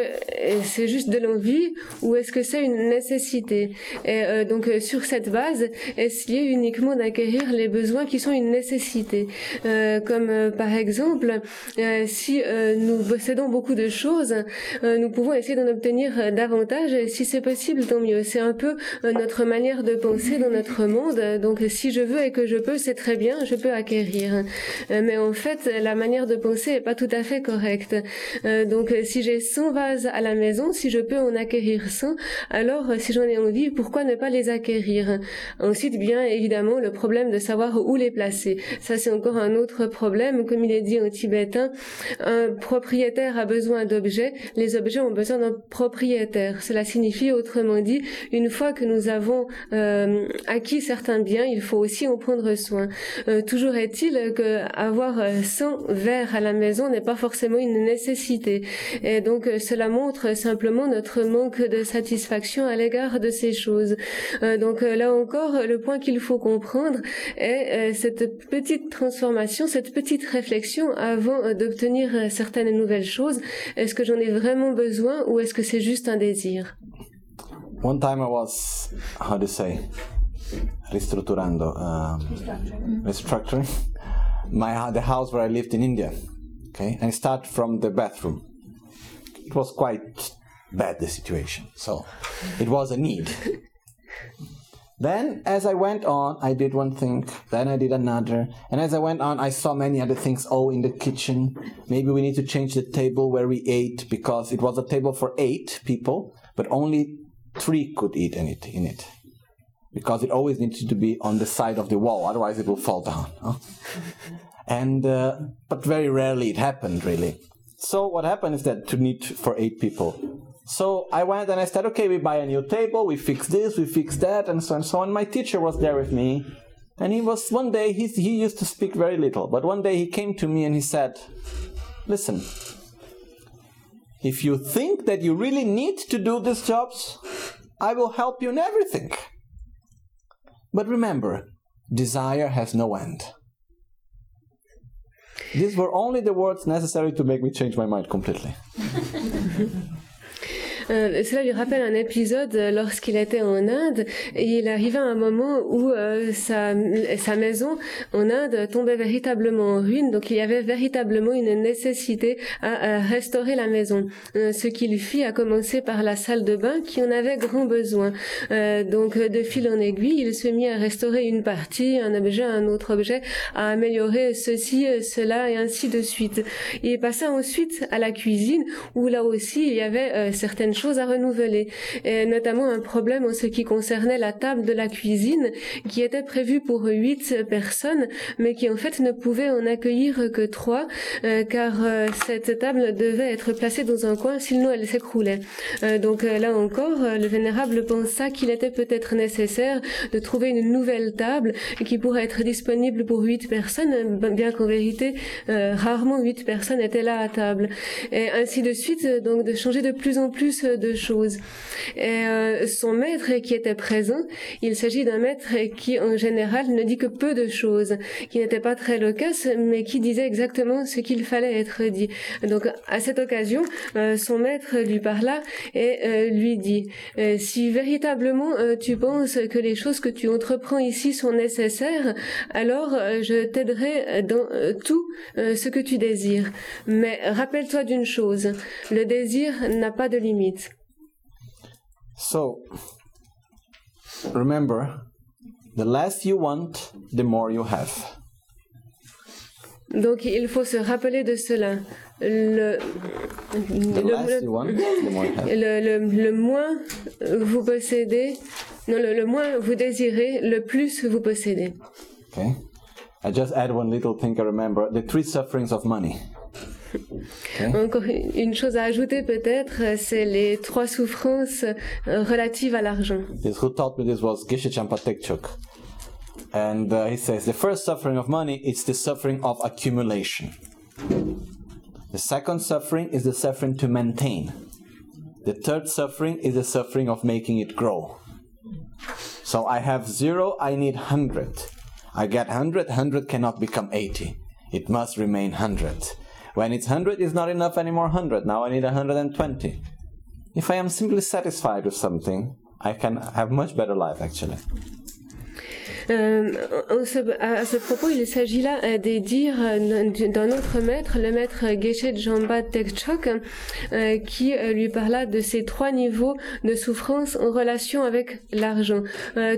c'est juste de l'envie ou est-ce que c'est une nécessité? Et euh, donc euh, sur cette base, essayer uniquement d'acquérir les besoins qui sont une nécessité? Euh, comme euh, par exemple, si nous possédons beaucoup de choses, nous pouvons essayer d'en obtenir davantage. Si c'est possible, tant mieux. C'est un peu notre manière de penser dans notre monde. Donc si je veux et que je peux, c'est très bien, je peux acquérir. mais en fait, la manière de penser est pas tout à fait correcte. donc si j'ai 100 vases à la maison, si je peux en acquérir 100, alors euh, si j'en ai envie, pourquoi ne pas les acquérir? Ensuite, bien évidemment, le problème de savoir où les placer. Ça, c'est encore un autre problème. Comme il est dit en tibétain, un propriétaire a besoin d'objets, les objets ont besoin d'un propriétaire. Cela signifie, autrement dit, une fois que nous avons euh, acquis certains biens, il faut aussi en prendre soin. Euh, toujours est-il que avoir 100 verres à la maison n'est pas forcément une nécessité. Donc cela montre simplement notre manque de satisfaction à l'égard de ces choses. Euh, donc euh, là encore, le point qu'il faut comprendre est euh, cette petite transformation, cette petite réflexion avant d'obtenir certaines nouvelles choses. Est-ce que j'en ai vraiment besoin ou est-ce que c'est juste un désir? One time I was, how to say, um, restructuring my the house where I lived in India. Okay, and start from the bathroom. It was quite bad the situation. So it was a need. then, as I went on, I did one thing, then I did another, and as I went on, I saw many other things. Oh, in the kitchen, maybe we need to change the table where we ate because it was a table for eight people, but only three could eat in it. In it. Because it always needs to be on the side of the wall, otherwise it will fall down. Huh? and uh, but very rarely it happened really. So what happened is that to need for eight people. So I went and I said, okay, we buy a new table, we fix this, we fix that, and so and so on. My teacher was there with me, and he was one day he he used to speak very little, but one day he came to me and he said, "Listen, if you think that you really need to do these jobs, I will help you in everything. But remember, desire has no end." These were only the words necessary to make me change my mind completely. Euh, cela lui rappelle un épisode lorsqu'il était en Inde et il arrivait à un moment où euh, sa, sa maison en Inde tombait véritablement en ruine, donc il y avait véritablement une nécessité à, restaurer la maison. Euh, ce qu'il fit a commencé par la salle de bain qui en avait grand besoin. donc de fil en aiguille, il se mit à restaurer une partie, un objet, un autre objet, à améliorer ceci, cela et ainsi de suite. Il passa ensuite à la cuisine où là aussi il y avait certaines choses à renouveler, et notamment un problème en ce qui concernait la table de la cuisine qui était prévue pour huit personnes, mais qui en fait ne pouvait en accueillir que trois, euh, car euh, cette table devait être placée dans un coin, sinon elle s'écroulait. Euh, donc là encore, le vénérable pensa qu'il était peut-être nécessaire de trouver une nouvelle table qui pourrait être disponible pour huit personnes, bien qu'en vérité, rarement huit personnes étaient là à table. Et ainsi de suite, donc de changer de plus en plus de choses. Et euh, son maître qui était présent, il s'agit d'un maître qui en général ne dit que peu de choses, qui n'était pas très loquace, mais qui disait exactement ce qu'il fallait être dit. Donc à cette occasion, euh, son maître lui parla et euh, lui dit si véritablement tu penses que les choses que tu entreprends ici sont nécessaires, alors je t'aiderai dans tout ce que tu désires. Mais rappelle-toi d'une chose, le désir n'a pas de limite. So, remember, the less you want, the more you have. Donc il faut se rappeler de cela. Le, the le, less want, the more you have. Le, le, le moins vous possédez, non, le, le moins vous désirez, le plus vous possédez. Okay. I just add one little thing I remember the three sufferings of money. Encore une chose à ajouter peut-être, c'est les trois souffrances euh, relatives à l'argent. This who taught me this was Geshe Champatekchuk. And uh, he says the first suffering of money is the suffering of accumulation. The second suffering is the suffering to maintain. The third suffering is the suffering of making it grow. So I have zero, I need 100. I get 100, 100 cannot become 80. It must remain 100. When it's 100, it's not enough anymore 100. Now I need 120. If I am simply satisfied with something, I can have much better life actually. Euh, à, ce propos, il s'agit là euh, de dire euh, d'un autre maître, le maître Geshe Jamba Tekchok, qui lui parla de ces trois niveaux de souffrance en relation avec l'argent.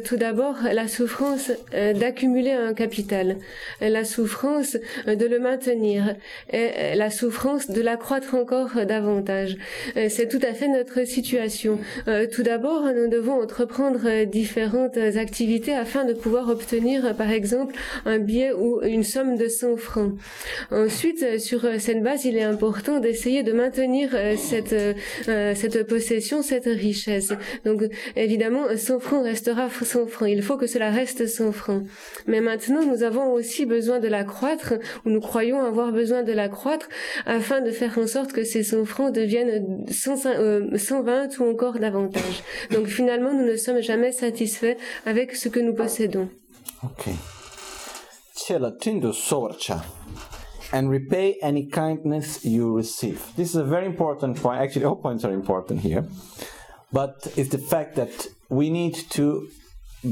Tout d'abord, la souffrance d'accumuler un capital, la souffrance de le maintenir, et la souffrance de l'accroître encore davantage. C'est tout à fait notre situation. Tout d'abord, nous devons entreprendre différentes activités afin de pouvoir obtenir, euh, par exemple, un billet ou une somme de 100 francs. Ensuite, euh, sur euh, cette base, il est important d'essayer de maintenir cette, possession, cette richesse. Donc, évidemment, 100 francs restera 100 francs. Il faut que cela reste 100 francs. Mais maintenant, nous avons aussi besoin de l'accroître, ou nous croyons avoir besoin de l'accroître, afin de faire en sorte que ces 100 francs deviennent 100, euh, 120 ou encore davantage. Donc finalement, nous ne sommes jamais satisfaits avec ce que nous possédons. Okay. Chela tindu sovarcha. And repay any kindness you receive. This is a very important point. Actually, all points are important here. But it's the fact that we need to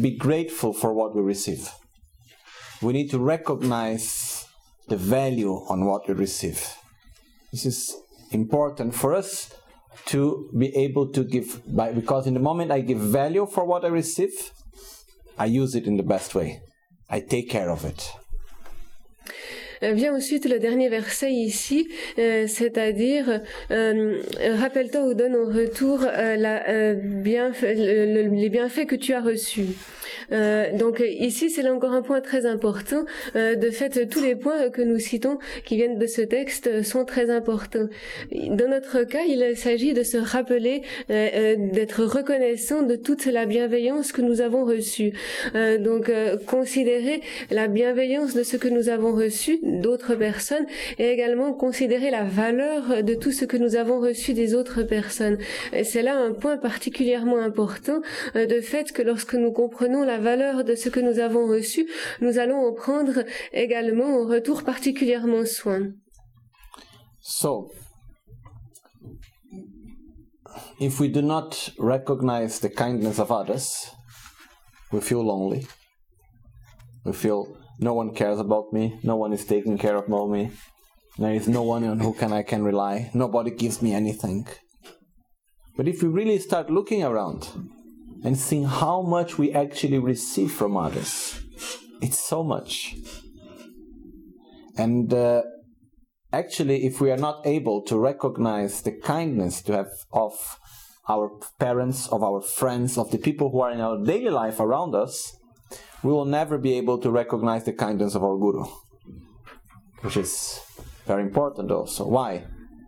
be grateful for what we receive. We need to recognize the value on what we receive. This is important for us to be able to give by because in the moment I give value for what I receive, I use it in the best way. I take care of it. Euh, Vient ensuite le dernier verset ici, euh, c'est-à-dire euh, rappelle-toi ou donne en retour euh, la, euh, bienfa- le- le- les bienfaits que tu as reçus. Euh, donc ici, c'est là encore un point très important. Euh, de fait, tous les points que nous citons qui viennent de ce texte sont très importants. Dans notre cas, il s'agit de se rappeler euh, euh, d'être reconnaissant de toute la bienveillance que nous avons reçue. Euh, donc, considérer la bienveillance de ce que nous avons reçu d'autres personnes et également considérer la valeur de tout ce que nous avons reçu des autres personnes. C'est là un point particulièrement important de fait que lorsque nous comprenons la valeur de ce que nous avons reçu, nous allons en prendre également en retour particulièrement soin. So, if we do not recognize the kindness of others, we feel lonely. We feel no one cares about me, no one is taking care of me. There is no one on who can I can rely. Nobody gives me anything. But if we really start looking around and seeing how much we actually receive from others, it's so much. And uh, actually, if we are not able to recognize the kindness to have of our parents, of our friends, of the people who are in our daily life around us, we will never be able to recognize the kindness of our guru, which is very important also. Why?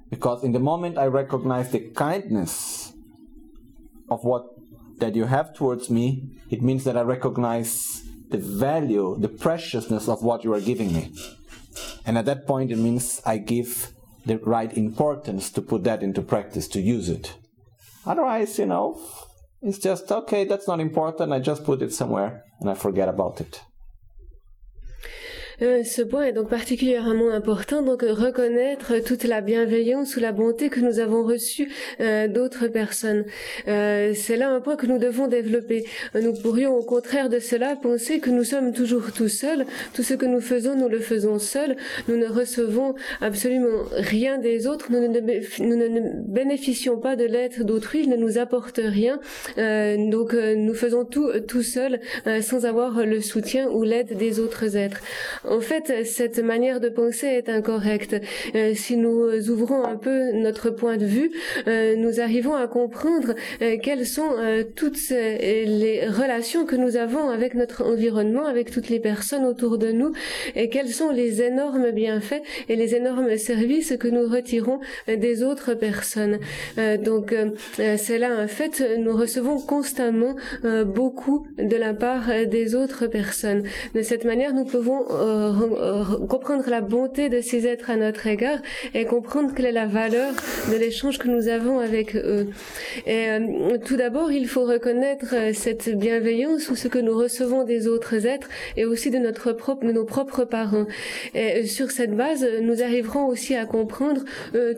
Because in the moment I recognize the kindness of what that you have towards me, it means that I recognize the value, the preciousness of what you are giving me. And at that point, it means I give the right importance to put that into practice, to use it. Otherwise, you know, it's just, okay, that's not important, I just put it somewhere and I forget about it. Euh, ce point est donc particulièrement important, donc euh, reconnaître toute la bienveillance ou la bonté que nous avons reçue euh, d'autres personnes. Euh, c'est là un point que nous devons développer. Euh, Nous pourrions au contraire de cela penser que nous sommes toujours tout seuls, tout ce que nous faisons, nous le faisons seuls, nous ne recevons absolument rien des autres, nous ne, bénéficions pas de l'aide d'autrui, il ne nous apporte rien, Euh, donc nous faisons tout tout seuls euh, sans avoir le soutien ou l'aide des autres êtres. En fait, cette manière de penser est incorrecte. Euh, si nous ouvrons un peu notre point de vue, euh, nous arrivons à comprendre euh, quelles sont toutes les relations que nous avons avec notre environnement, avec toutes les personnes autour de nous, et quels sont les énormes bienfaits et les énormes services que nous retirons des autres personnes. donc, c'est là un fait, nous recevons constamment beaucoup de la part des autres personnes. De cette manière, nous pouvons comprendre la bonté de ces êtres à notre égard et comprendre quelle est la valeur de l'échange que nous avons avec eux. Euh, tout d'abord, il faut reconnaître euh, cette bienveillance ou ce que nous recevons des autres êtres et aussi de notre propre, de nos propres parents. Euh, sur cette base, nous arriverons aussi à comprendre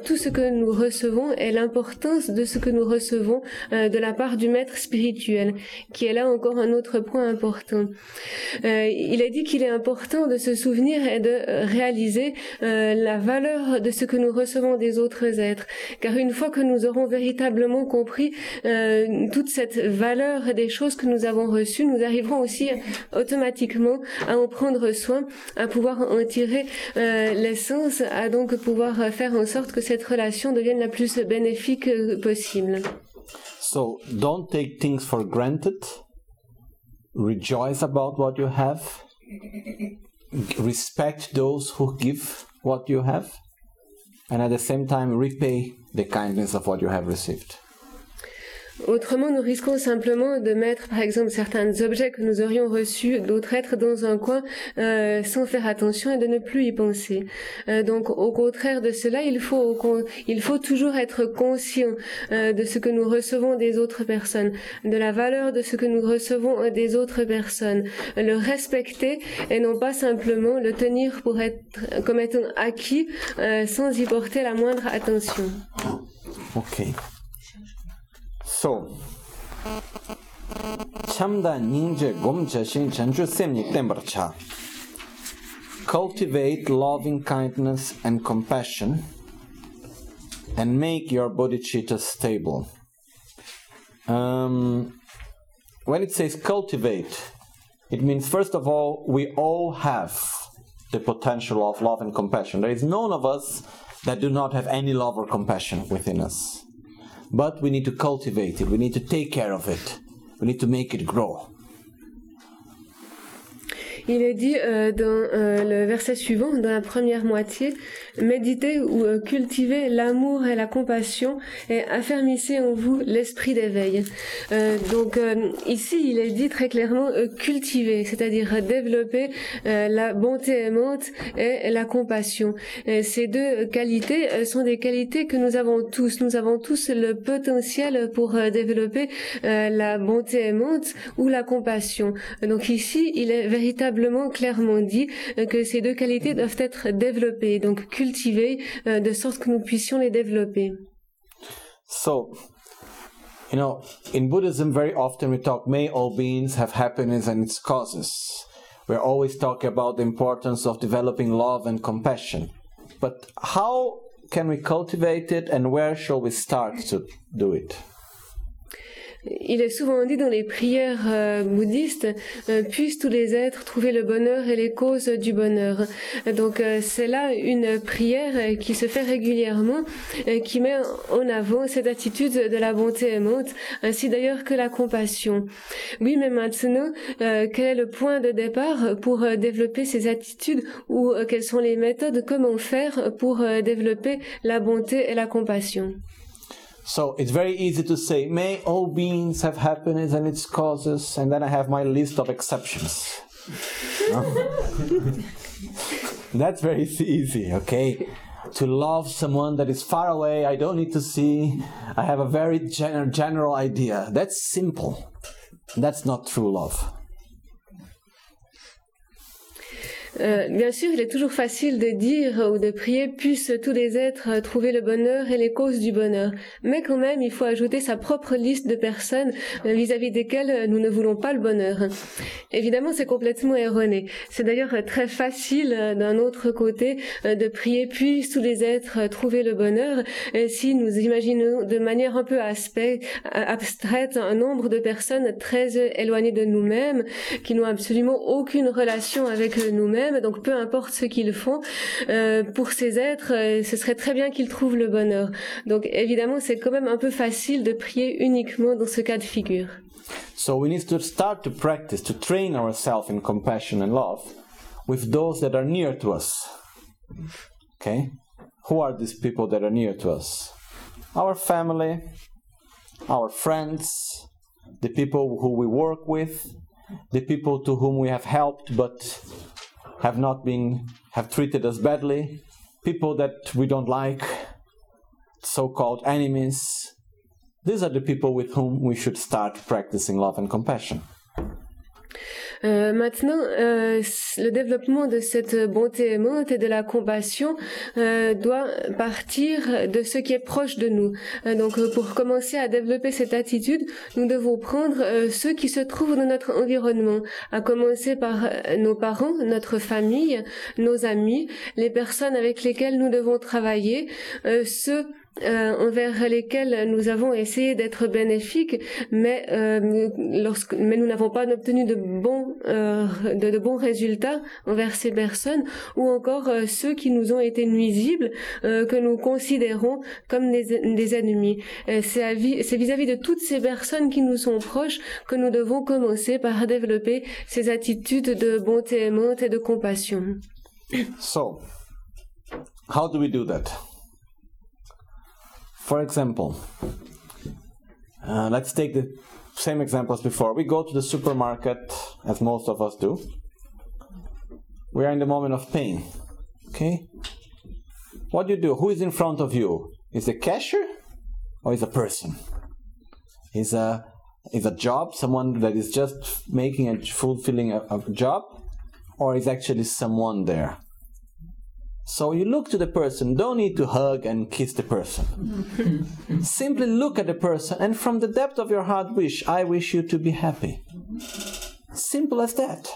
tout ce que nous recevons et l'importance de ce que nous recevons de la part du maître spirituel, qui est là encore un autre point important. il a dit qu'il est important de se souvenir et de réaliser la valeur de ce que nous recevons des autres êtres. Car une fois que nous aurons véritablement compris euh, toute cette valeur des choses que nous avons reçues, nous arriverons aussi automatiquement à en prendre soin, à pouvoir en tirer euh, l'essence, à donc pouvoir faire en sorte que cette relation devienne la plus bénéfique possible. So don't take things for granted. Rejoice about what you have. Respect those who give what you have. and at the same time repay the kindness of what you have received. Autrement, nous risquons simplement de mettre, par exemple, certains objets que nous aurions reçus d'autres êtres dans un coin euh, sans faire attention et de ne plus y penser. Euh, donc, au contraire de cela, il faut, il faut toujours être conscient euh, de ce que nous recevons des autres personnes, de la valeur de ce que nous recevons des autres personnes, le respecter et non pas simplement le tenir pour être comme étant acquis sans y porter la moindre attention. Ok. So, chamda ninja gomcha shin chanchu semni tembarcha. Cultivate loving kindness and compassion and make your bodhicitta stable. Um, when it says cultivate, it means first of all, we all have the potential of love and compassion. There is none of us that do not have any love or compassion within us. But we need to cultivate it, we need to take care of it, we need to make it grow. Il est dit euh, dans euh, le verset suivant, dans la première moitié, méditez ou euh, cultivez l'amour et la compassion et affermissez en vous l'esprit d'éveil. donc ici, il est dit très clairement cultiver, c'est-à-dire développer la bonté aimante et la compassion. Et ces deux qualités sont des qualités que nous avons tous. Nous avons tous le potentiel pour développer la bonté aimante ou la compassion. Donc ici, il est véritablement clairement dit euh, que ces deux qualités doivent être développées, donc cultivées, euh, de sorte que nous puissions les développer. So, you know, in Buddhism, very often we talk, may all beings have happiness and its causes. We're always talking about the importance of developing love and compassion. But how can we cultivate it and where shall we start to do it? Il est souvent dit dans les prières euh, bouddhistes, euh, puissent tous les êtres trouver le bonheur et les causes du bonheur. Donc euh, c'est là une prière qui se fait régulièrement, qui met en avant cette attitude de la bonté aimante, ainsi d'ailleurs que la compassion. Oui, mais maintenant, quel est le point de départ pour développer ces attitudes ou quelles sont les méthodes, comment faire pour développer la bonté et la compassion? So it's very easy to say, may all beings have happiness and its causes, and then I have my list of exceptions. That's very easy, okay? To love someone that is far away, I don't need to see, I have a very gen- general idea. That's simple. That's not true love. Euh, bien sûr, il est toujours facile de dire ou de prier puissent tous les êtres trouver le bonheur et les causes du bonheur. Mais quand même, il faut ajouter sa propre liste de personnes vis-à-vis desquelles nous ne voulons pas le bonheur. Évidemment, c'est complètement erroné. C'est d'ailleurs très facile d'un autre côté de prier puissent tous les êtres trouver le bonheur si nous imaginons de manière un peu abstraite un nombre de personnes très éloignées de nous-mêmes qui n'ont absolument aucune relation avec nous-mêmes eux-mêmes, donc peu importe ce qu'ils font, euh, pour ces êtres, euh, ce serait très bien qu'ils trouvent le bonheur. Donc évidemment, c'est quand même un peu facile de prier uniquement dans ce cas de figure. So we need to start to practice, to train ourselves in compassion and love with those that are near to us. Okay? Who are these people that are near to us? Our family, our friends, the people who we work with, the people to whom we have helped but have not been have treated us badly, people that we don't like, so-called enemies. These are the people with whom we should start practicing love and compassion. Euh, maintenant, euh, le développement de cette bonté aimante et de la compassion euh, doit partir de ce qui est proche de nous. Euh, donc, pour commencer à développer cette attitude, nous devons prendre euh, ceux qui se trouvent dans notre environnement, à commencer par euh, nos parents, notre famille, nos amis, les personnes avec lesquelles nous devons travailler, ceux euh, envers lesquels nous avons essayé d'être bénéfiques, mais euh, mais nous n'avons pas obtenu de bons euh, de, bons résultats envers ces personnes, ou encore ceux qui nous ont été nuisibles, que nous considérons comme des, des ennemis. C'est vis-à-vis de toutes ces personnes qui nous sont proches que nous devons commencer par développer ces attitudes de bonté aimante et de compassion. So, how do we do that? For example, uh, let's take the same example as before. We go to the supermarket, as most of us do. We are in the moment of pain. Okay? What do you do? Who is in front of you? Is a cashier or is a person? Is a is a job someone that is just making a fulfilling a, a job, or is actually someone there? So you look to the person, don't need to hug and kiss the person. Simply look at the person and from the depth of your heart wish, I wish you to be happy. Simple as that.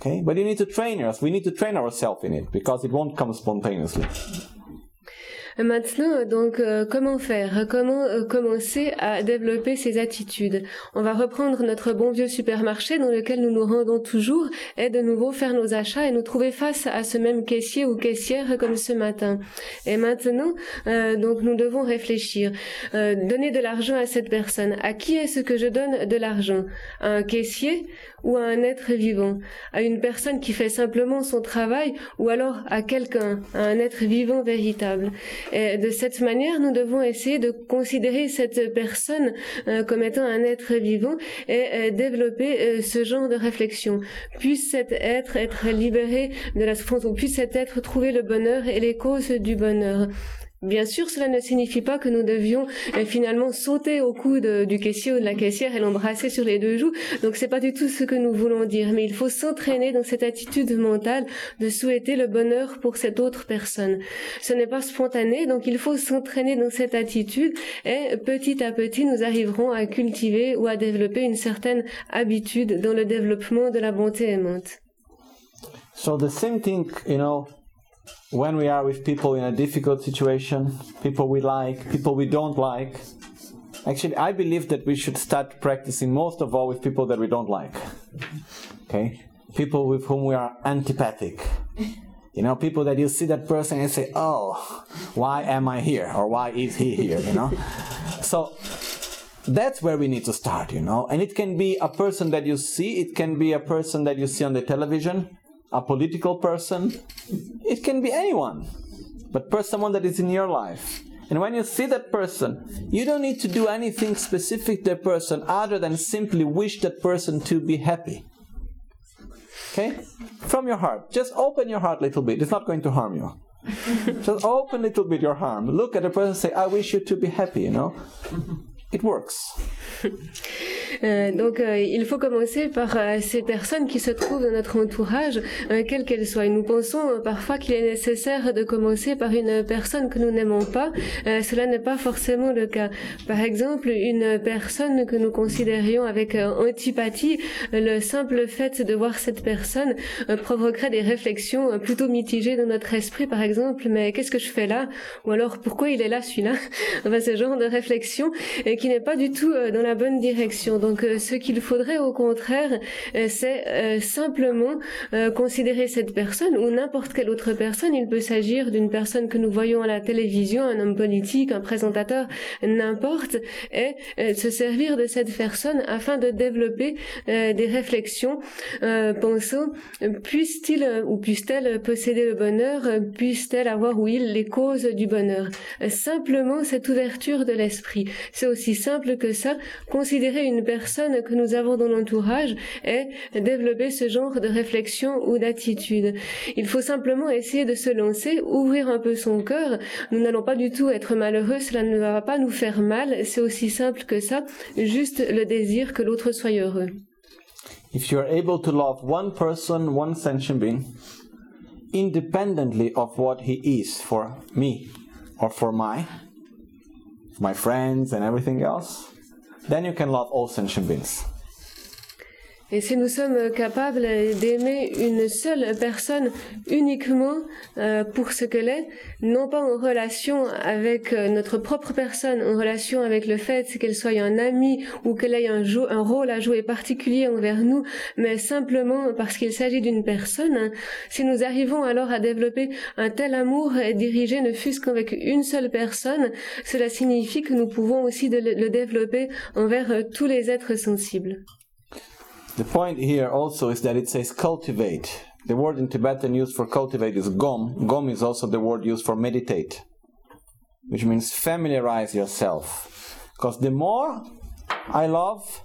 Okay? But you need to train us. We need to train ourselves in it because it won't come spontaneously. Maintenant, donc, euh, comment faire? Comment euh, commencer à développer ces attitudes? On va reprendre notre bon vieux supermarché dans lequel nous nous rendons toujours et de nouveau faire nos achats et nous trouver face à ce même caissier ou caissière comme ce matin. Et maintenant, euh, donc, nous devons réfléchir. donner de l'argent à cette personne. À qui est-ce que je donne de l'argent? Un caissier ou à un être vivant, à une personne qui fait simplement son travail ou alors à quelqu'un, à un être vivant véritable. Et de cette manière, nous devons essayer de considérer cette personne euh, comme étant un être vivant et euh, développer euh, ce genre de réflexion. Puisse cet être être libéré de la souffrance ou puisse cet être trouver le bonheur et les causes du bonheur. Bien sûr, cela ne signifie pas que nous devions euh, finalement sauter au cou du caissier ou de la caissière et l'embrasser sur les deux joues. Donc c'est pas du tout ce que nous voulons dire, mais il faut s'entraîner dans cette attitude mentale de souhaiter le bonheur pour cette autre personne. Ce n'est pas spontané, donc il faut s'entraîner dans cette attitude et petit à petit nous arriverons à cultiver ou à développer une certaine habitude dans le développement de la bonté aimante. So the same thing, you know, when we are with people in a difficult situation, people we like, people we don't like, actually, I believe that we should start practicing most of all with people that we don't like. Okay? People with whom we are antipathic. You know, people that you see that person and say, oh, why am I here? Or why is he here? You know? So that's where we need to start, you know? And it can be a person that you see, it can be a person that you see on the television, a political person, it can be anyone, but per someone that is in your life. And when you see that person, you don't need to do anything specific to that person other than simply wish that person to be happy. Okay? From your heart. Just open your heart a little bit. It's not going to harm you. Just open a little bit your heart. Look at the person say, I wish you to be happy, you know? It works. Euh, donc, euh, il faut commencer par euh, ces personnes qui se trouvent dans notre entourage, quelles qu'elles soient. Nous pensons parfois qu'il est nécessaire de commencer par une personne que nous n'aimons pas. cela n'est pas forcément le cas. Par exemple, une personne que nous considérions avec antipathie, le simple fait de voir cette personne provoquerait des réflexions plutôt mitigées dans notre esprit, par exemple, mais qu'est-ce que je fais là? Ou alors, pourquoi il est là, celui-là? Enfin, Ce genre de réflexion qui n'est pas du tout dans la bonne direction. Donc euh, ce qu'il faudrait au contraire, euh, c'est euh, simplement euh, considérer cette personne ou n'importe quelle autre personne. Il peut s'agir d'une personne que nous voyons à la télévision, un homme politique, un présentateur, n'importe, et euh, se servir de cette personne afin de développer euh, des réflexions euh, pensant euh, puisse-t-il euh, ou puisse-t-elle posséder le bonheur, euh, puisse-t-elle avoir ou il les causes du bonheur. Euh, Simplement cette ouverture de l'esprit. C'est aussi simple que ça, considérer une personne que nous avons dans l'entourage et développer ce genre de réflexion ou d'attitude. Il faut simplement essayer de se lancer, ouvrir un peu son cœur. Nous n'allons pas du tout être malheureux, cela ne va pas nous faire mal, c'est aussi simple que ça, juste le désir que l'autre soit heureux. If you are able to love one person, one sentient being, independently of what he is for me or for my my friends and everything else, then you can love all sentient beings. Et si nous sommes capables d'aimer une seule personne uniquement euh, pour ce qu'elle est, non pas en relation avec euh, notre propre personne, en relation avec le fait qu'elle soit un ami ou qu'elle ait un, un rôle à jouer particulier envers nous, mais simplement parce qu'il s'agit d'une personne, hein, si nous arrivons alors à développer un tel amour et dirigé ne fût-ce qu'avec une seule personne, cela signifie que nous pouvons aussi le développer envers euh, tous les êtres sensibles. The point here also is that it says cultivate. The word in Tibetan used for cultivate is gom. Gom is also the word used for meditate, which means familiarize yourself. Because the more I love,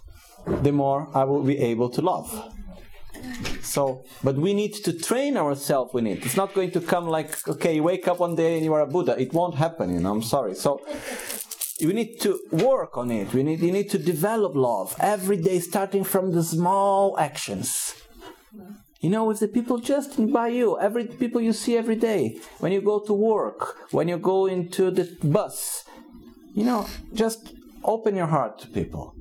the more I will be able to love. So, but we need to train ourselves in it. It's not going to come like, okay, you wake up one day and you are a Buddha. It won't happen, you know, I'm sorry. So, we need to work on it. We need, you need to develop love every day, starting from the small actions. You know, with the people just by you, every people you see every day, when you go to work, when you go into the bus, you know, just open your heart to people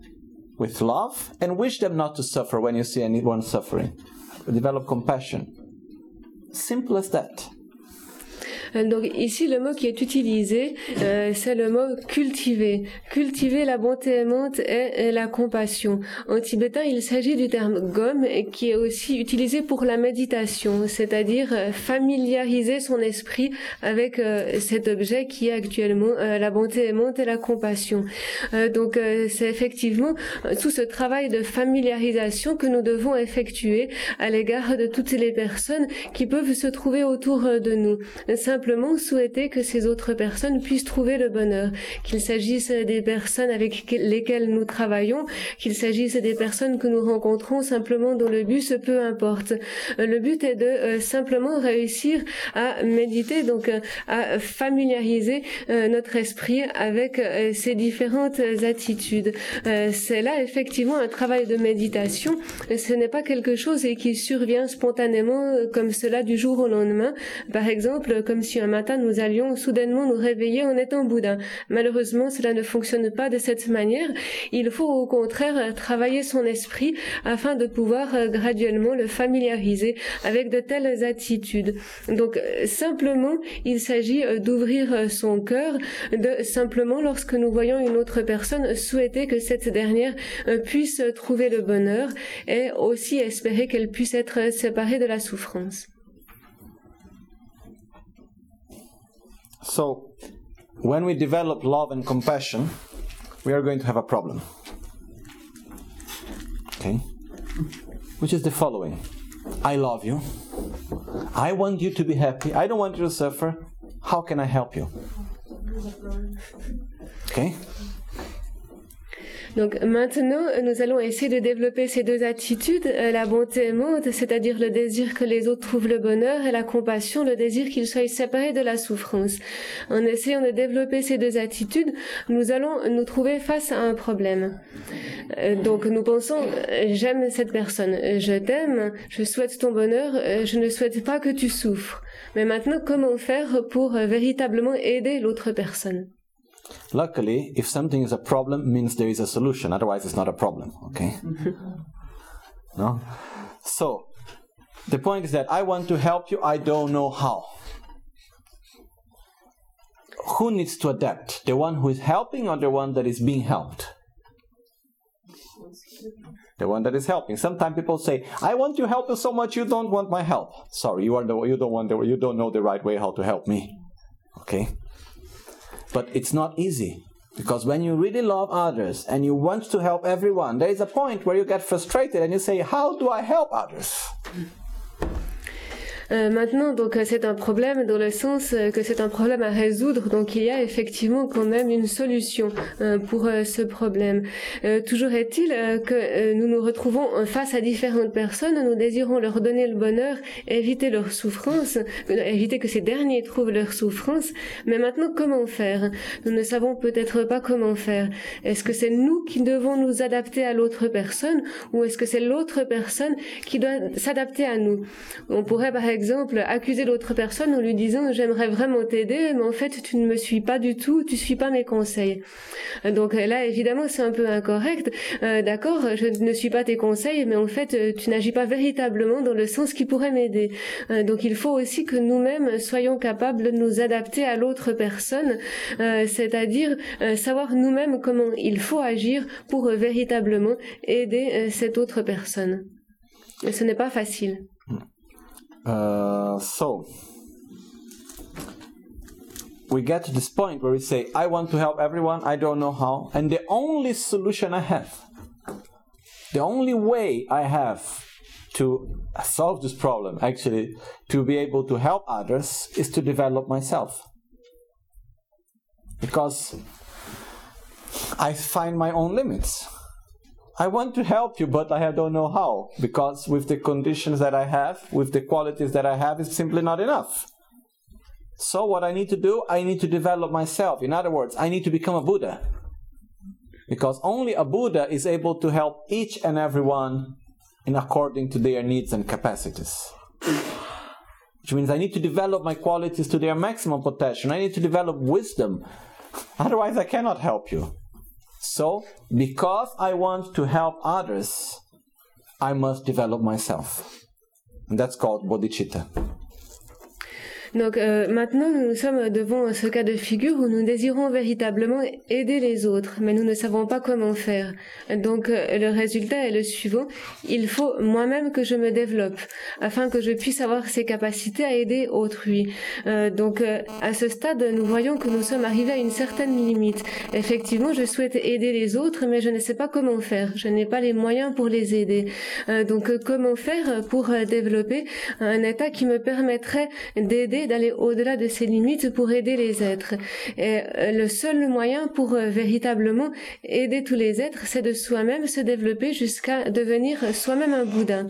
with love and wish them not to suffer when you see anyone suffering. Develop compassion. Simple as that. Donc ici, le mot qui est utilisé, euh, c'est le mot cultiver. Cultiver la bonté aimante et, la compassion. En tibétain, il s'agit du terme gom qui est aussi utilisé pour la méditation, c'est-à-dire euh, familiariser son esprit avec euh, cet objet qui est actuellement euh, la bonté aimante et la compassion. Euh, donc c'est effectivement tout ce travail de familiarisation que nous devons effectuer à l'égard de toutes les personnes qui peuvent se trouver autour de nous. Souhaiter que ces autres personnes puissent trouver le bonheur, qu'il s'agisse des personnes avec que- lesquelles nous travaillons, qu'il s'agisse des personnes que nous rencontrons simplement dans le bus, peu importe. Euh, Le but est de euh, simplement réussir à méditer, donc euh, à familiariser notre esprit avec ces différentes attitudes. C'est là effectivement un travail de méditation. Ce n'est pas quelque chose qui survient spontanément comme cela du jour au lendemain. Par exemple, comme si un matin nous allions soudainement nous réveiller en étant Bouddha. Malheureusement, cela ne fonctionne pas de cette manière. Il faut au contraire travailler son esprit afin de pouvoir euh, graduellement le familiariser avec de telles attitudes. Donc euh, simplement, il s'agit euh, d'ouvrir son cœur, de simplement lorsque nous voyons une autre personne souhaiter que cette dernière puisse trouver le bonheur et aussi espérer qu'elle puisse être séparée de la souffrance. So, when we develop love and compassion, we are going to have a problem. Okay? Which is the following I love you. I want you to be happy. I don't want you to suffer. How can I help you? Okay? Donc maintenant, nous allons essayer de développer ces deux attitudes, euh, la bonté aimante, c'est-à-dire le désir que les autres trouvent le bonheur, et la compassion, le désir qu'ils soient séparés de la souffrance. En essayant de développer ces deux attitudes, nous allons nous trouver face à un problème. Euh, donc nous pensons, euh, j'aime cette personne, je t'aime, je souhaite ton bonheur, je ne souhaite pas que tu souffres. Mais maintenant, comment faire pour véritablement aider l'autre personne? Luckily, if something is a problem, means there is a solution. Otherwise, it's not a problem. Okay? no? So, the point is that I want to help you, I don't know how. Who needs to adapt? The one who is helping or the one that is being helped? The one that is helping. Sometimes people say, "I want to help you so much, you don't want my help." Sorry, you are the you don't want the you don't know the right way how to help me. Okay, but it's not easy because when you really love others and you want to help everyone, there is a point where you get frustrated and you say, "How do I help others?" Euh, maintenant, donc euh, c'est un problème dans le sens euh, que c'est un problème à résoudre. Donc il y a effectivement quand même une solution pour ce problème. toujours est-il que nous nous retrouvons face à différentes personnes. Nous désirons leur donner le bonheur, éviter leur souffrance, éviter que ces derniers trouvent leur souffrance. Mais maintenant, comment faire? Nous ne savons peut-être pas comment faire. Est-ce que c'est nous qui devons nous adapter à l'autre personne ou est-ce que c'est l'autre personne qui doit s'adapter à nous? On pourrait par exemple exemple, accuser l'autre personne en lui disant j'aimerais vraiment t'aider, mais en fait tu ne me suis pas du tout, tu suis pas mes conseils. Donc là, évidemment, c'est un peu incorrect. Euh, D'accord, je ne suis pas tes conseils, mais en fait tu n'agis pas véritablement dans le sens qui pourrait m'aider. Euh, donc il faut aussi que nous-mêmes soyons capables de nous adapter à l'autre personne, euh, c'est-à-dire euh, savoir nous-mêmes comment il faut agir pour véritablement aider cette autre personne. Ce n'est pas facile. Uh, so we get to this point where we say, I want to help everyone, I don't know how, and the only solution I have, the only way I have to solve this problem, actually, to be able to help others, is to develop myself. Because I find my own limits. I want to help you, but I don't know how because with the conditions that I have, with the qualities that I have, it's simply not enough. So, what I need to do, I need to develop myself. In other words, I need to become a Buddha. Because only a Buddha is able to help each and every one in according to their needs and capacities. Which means I need to develop my qualities to their maximum potential. I need to develop wisdom. Otherwise, I cannot help you. So, because I want to help others, I must develop myself. And that's called bodhicitta. Donc euh, maintenant, nous sommes devant ce cas de figure où nous désirons véritablement aider les autres, mais nous ne savons pas comment faire. Donc euh, le résultat est le suivant. Il faut moi-même que je me développe afin que je puisse avoir ces capacités à aider autrui. Euh, donc à ce stade, nous voyons que nous sommes arrivés à une certaine limite. Effectivement, je souhaite aider les autres, mais je ne sais pas comment faire. Je n'ai pas les moyens pour les aider. donc comment faire pour développer un état qui me permettrait d'aider d'aller au-delà de ses limites pour aider les êtres. Et euh, le seul moyen pour euh, véritablement aider tous les êtres, c'est de soi-même se développer jusqu'à devenir soi-même un Bouddha.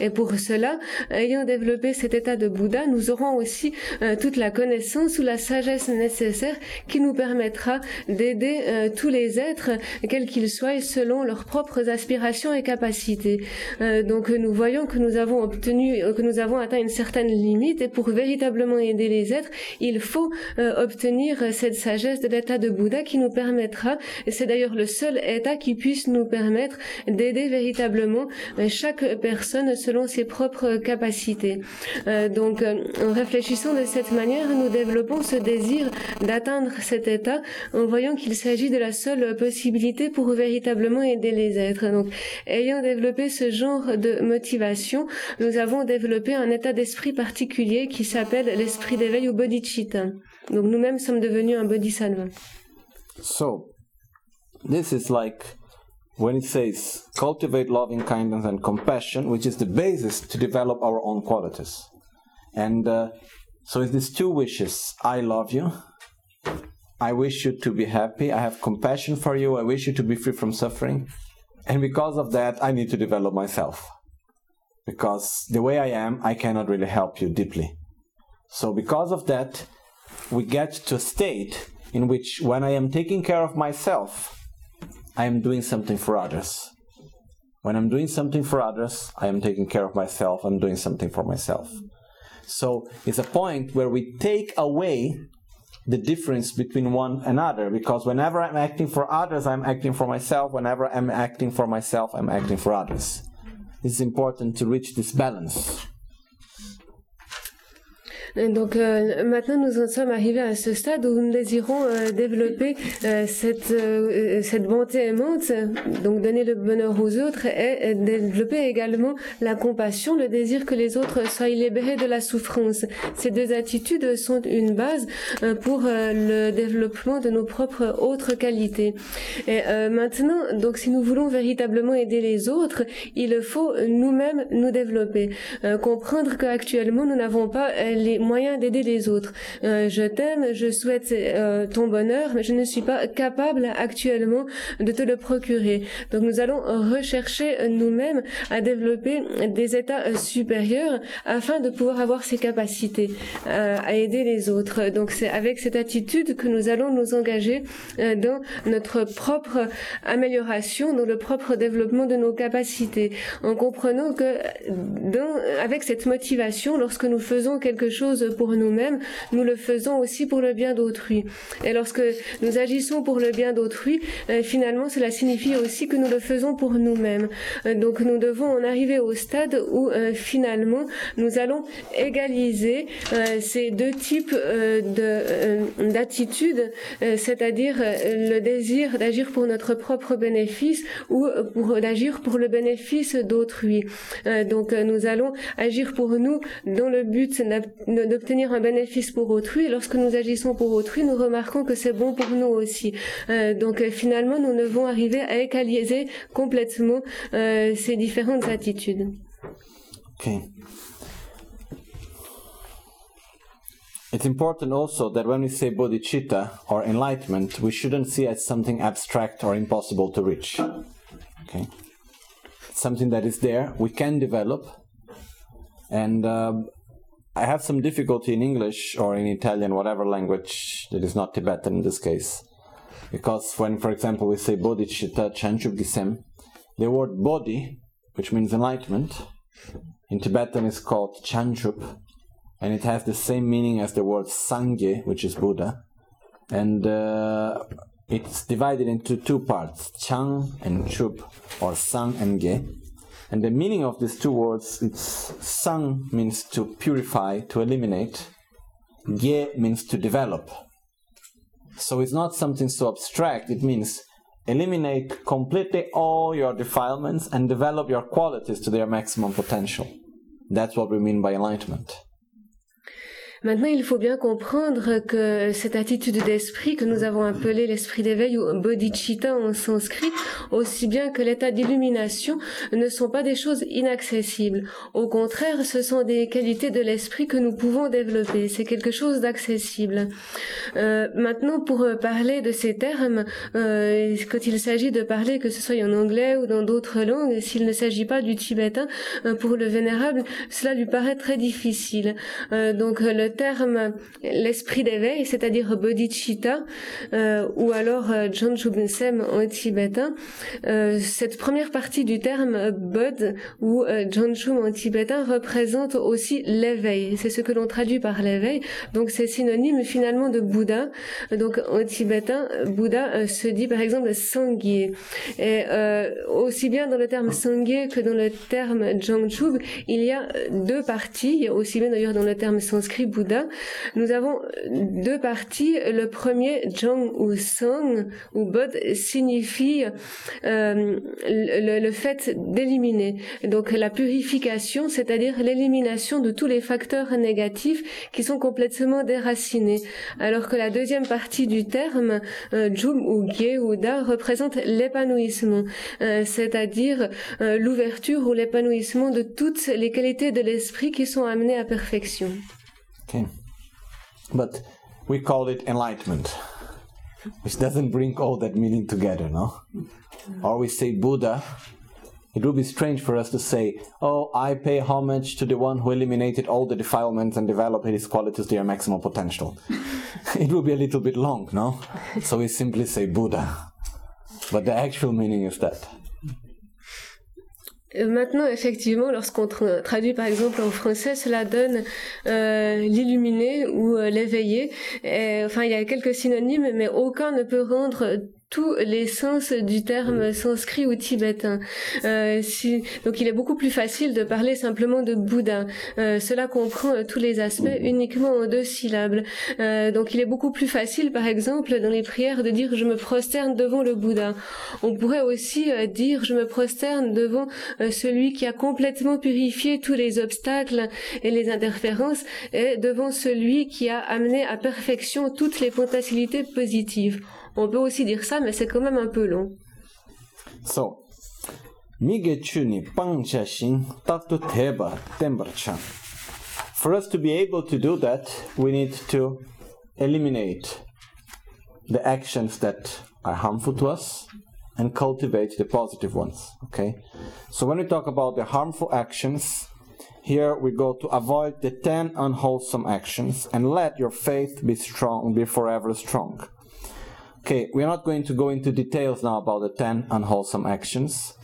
Et pour cela, ayant développé cet état de Bouddha, nous aurons aussi euh, toute la connaissance ou la sagesse nécessaire qui nous permettra d'aider tous les êtres, quels qu'ils soient, selon leurs propres aspirations et capacités. donc nous voyons que nous avons obtenu, que nous avons atteint une certaine limite et pour véritablement aider les êtres, il faut euh, obtenir cette sagesse de l'état de Bouddha qui nous permettra, et c'est d'ailleurs le seul état qui puisse nous permettre d'aider véritablement euh, chaque personne selon ses propres capacités. Euh, donc, en réfléchissant de cette manière, nous développons ce désir d'atteindre cet état en voyant qu'il s'agit de la seule possibilité pour véritablement aider les êtres. Donc, ayant développé ce genre de motivation, nous avons développé un état d'esprit particulier qui s'appelle l'esprit d'éveil ou bodhicitta. Donc nous-mêmes sommes devenus un bodhisattva. So, this is like when it says cultivate loving kindness and compassion, which is the basis to develop our own qualities. And uh, so it's these two wishes. I love you. I wish you to be happy. I have compassion for you. I wish you to be free from suffering. And because of that, I need to develop myself. Because the way I am, I cannot really help you deeply. So, because of that, we get to a state in which when I am taking care of myself, I am doing something for others. When I'm doing something for others, I am taking care of myself, I'm doing something for myself. So, it's a point where we take away the difference between one and another because whenever I'm acting for others, I'm acting for myself. Whenever I'm acting for myself, I'm acting for others. It's important to reach this balance. Donc euh, maintenant nous en sommes arrivés à ce stade où nous désirons euh, développer euh, cette euh, cette bonté aimante, donc donner le bonheur aux autres et, développer également la compassion, le désir que les autres soient libérés de la souffrance. Ces deux attitudes sont une base euh, pour euh, le développement de nos propres autres qualités. Et euh, maintenant, donc si nous voulons véritablement aider les autres, il faut nous-mêmes nous développer, Euh, comprendre qu'actuellement nous n'avons pas euh, les moyens d'aider les autres. Euh, je t'aime, je souhaite euh, ton bonheur, mais je ne suis pas capable actuellement de te le procurer. Donc nous allons rechercher nous-mêmes à développer des états supérieurs afin de pouvoir avoir ces capacités euh, à aider les autres. Donc c'est avec cette attitude que nous allons nous engager dans notre propre amélioration, dans le propre développement de nos capacités, en comprenant que dans, avec cette motivation, lorsque nous faisons quelque chose pour nous-mêmes, nous le faisons aussi pour le bien d'autrui. Et lorsque nous agissons pour le bien d'autrui, euh, finalement, cela signifie aussi que nous le faisons pour nous-mêmes. Euh, donc nous devons en arriver au stade où euh, finalement nous allons égaliser ces deux types de, d'attitudes, c'est-à-dire le désir d'agir pour notre propre bénéfice ou pour d'agir pour le bénéfice d'autrui. Donc nous allons agir pour nous dans le but d'ab- d'obtenir un bénéfice pour autrui. Et lorsque nous agissons pour autrui, nous remarquons que c'est bon pour nous aussi. Euh, donc euh, finalement, nous devons arriver à égaliser complètement euh, ces différentes attitudes. Okay. It's important also that when we say bodhicitta or enlightenment, we shouldn't see it as something abstract or impossible to reach. Okay. Something that is there, we can develop. And um I have some difficulty in English or in Italian, whatever language that is not Tibetan in this case. Because when, for example, we say bodhicitta, chanchub gisem, the word bodhi, which means enlightenment, in Tibetan is called Chanchup, and it has the same meaning as the word Sangye, which is Buddha. And uh, it's divided into two parts, Chang and Chup, or Sang and Ge. And the meaning of these two words, it's Sang means to purify, to eliminate, Ge means to develop. So it's not something so abstract, it means eliminate completely all your defilements and develop your qualities to their maximum potential. That's what we mean by enlightenment. Maintenant, il faut bien comprendre que cette attitude d'esprit que nous avons appelée l'esprit d'éveil ou bodhicitta en sanskrit, aussi bien que l'état d'illumination, ne sont pas des choses inaccessibles. Au contraire, ce sont des qualités de l'esprit que nous pouvons développer. C'est quelque chose d'accessible. Euh, maintenant, pour parler de ces termes, euh, quand il s'agit de parler, que ce soit en anglais ou dans d'autres langues, s'il ne s'agit pas du tibétain, euh, pour le vénérable, cela lui paraît très difficile. Euh, donc euh, le terme l'esprit d'éveil, c'est-à-dire bodhicitta, euh, ou alors euh, en tibétain, euh, cette première partie du terme euh, bod ou Jonshum en tibétain représente aussi l'éveil. C'est ce que l'on traduit par l'éveil. Donc c'est synonyme finalement de Bouddha. Donc en tibétain, Bouddha se dit par exemple Sangye. Et aussi bien dans le terme Sangye que dans le terme Jangchub, il y a deux parties. Aussi bien d'ailleurs dans le terme sanskrit. Nous avons deux parties. Le premier, Jang ou Sang ou Bod, signifie euh, le, le fait d'éliminer. Donc la purification, c'est-à-dire l'élimination de tous les facteurs négatifs qui sont complètement déracinés. Alors que la deuxième partie du terme, euh, Jum ou Gye ou Da, représente l'épanouissement, euh, c'est-à-dire euh, l'ouverture ou l'épanouissement de toutes les qualités de l'esprit qui sont amenées à perfection. Okay. But we call it enlightenment, which doesn't bring all that meaning together, no? Or we say Buddha. It would be strange for us to say, Oh, I pay homage to the one who eliminated all the defilements and developed his qualities to their maximum potential. it would be a little bit long, no? So we simply say Buddha. But the actual meaning is that. Euh, Maintenant, effectivement, lorsqu'on tra- traduit par exemple en français, cela donne euh, l'illuminé ou euh, l'éveillé. Enfin, il y a quelques synonymes, mais aucun ne peut rendre tous les sens du terme sanskrit ou tibétain. Euh, si, donc il est beaucoup plus facile de parler simplement de Bouddha. Euh, cela comprend euh, tous les aspects uniquement en deux syllabes. Euh, donc il est beaucoup plus facile, par exemple, dans les prières, de dire je me prosterne devant le Bouddha. On pourrait aussi euh, dire je me prosterne devant celui qui a complètement purifié tous les obstacles et les interférences et devant celui qui a amené à perfection toutes les potentialités positives. On peut aussi dire ça, mais c'est quand même un peu long. So, Migechuni Pangchashin Tatu Teba Tembarchan. For us to be able to do that, we need to eliminate the actions that are harmful to us and cultivate the positive ones. Okay? So when we talk about the harmful actions, here we go to avoid the ten unwholesome actions and let your faith be strong, be forever strong. Okay, we're not going to go into details now about the 10 unwholesome actions,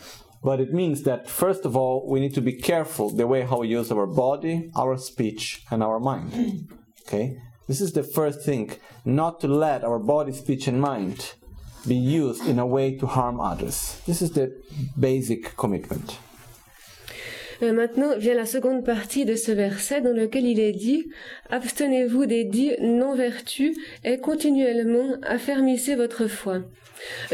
but it means that first of all, we need to be careful the way how we use our body, our speech, and our mind. Okay? This is the first thing, not to let our body, speech, and mind be used in a way to harm others. This is the basic commitment. Euh, maintenant vient la seconde partie de ce verset dans lequel il est dit Abstenez-vous des dix non-vertus et continuellement affermissez votre foi.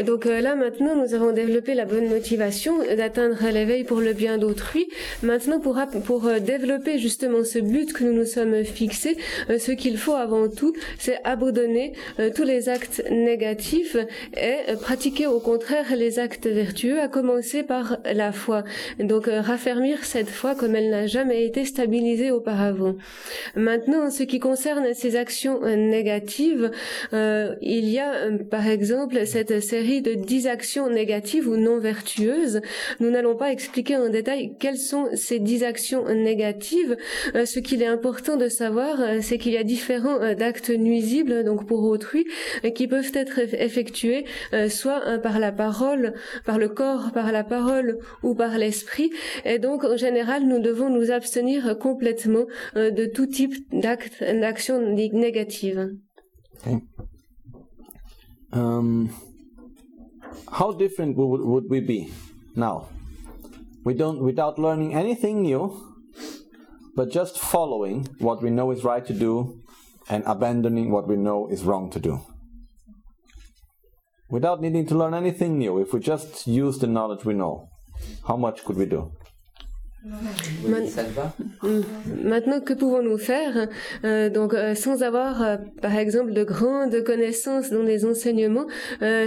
Donc euh, là maintenant nous avons développé la bonne motivation d'atteindre l'éveil pour le bien d'autrui. Maintenant pour, pour euh, développer justement ce but que nous nous sommes fixés, ce qu'il faut avant tout c'est abandonner tous les actes négatifs et pratiquer au contraire les actes vertueux à commencer par la foi. Donc raffermir cette foi comme elle n'a jamais été stabilisée auparavant. Maintenant en ce qui concerne ces actions négatives, il y a par exemple cette série de dix actions négatives ou non vertueuses. Nous n'allons pas expliquer en détail quelles sont ces dix actions négatives. Euh, ce qu'il est important de savoir, euh, c'est qu'il y a différents euh, actes nuisibles, donc pour autrui, qui peuvent être effectués soit par la parole, par le corps, par la parole ou par l'esprit. Et donc, général, nous devons nous abstenir complètement de tout type d'actes, d'actions négatives. Um, how different would, would we be now? We don't, without learning anything new, but just following what we know is right to do and abandoning what we know is wrong to do. Without needing to learn anything new, if we just use the knowledge we know, how much could we do? Mm. Maintenant, que pouvons-nous faire euh, Donc, euh, sans avoir, euh, par exemple, de grandes connaissances dans les enseignements,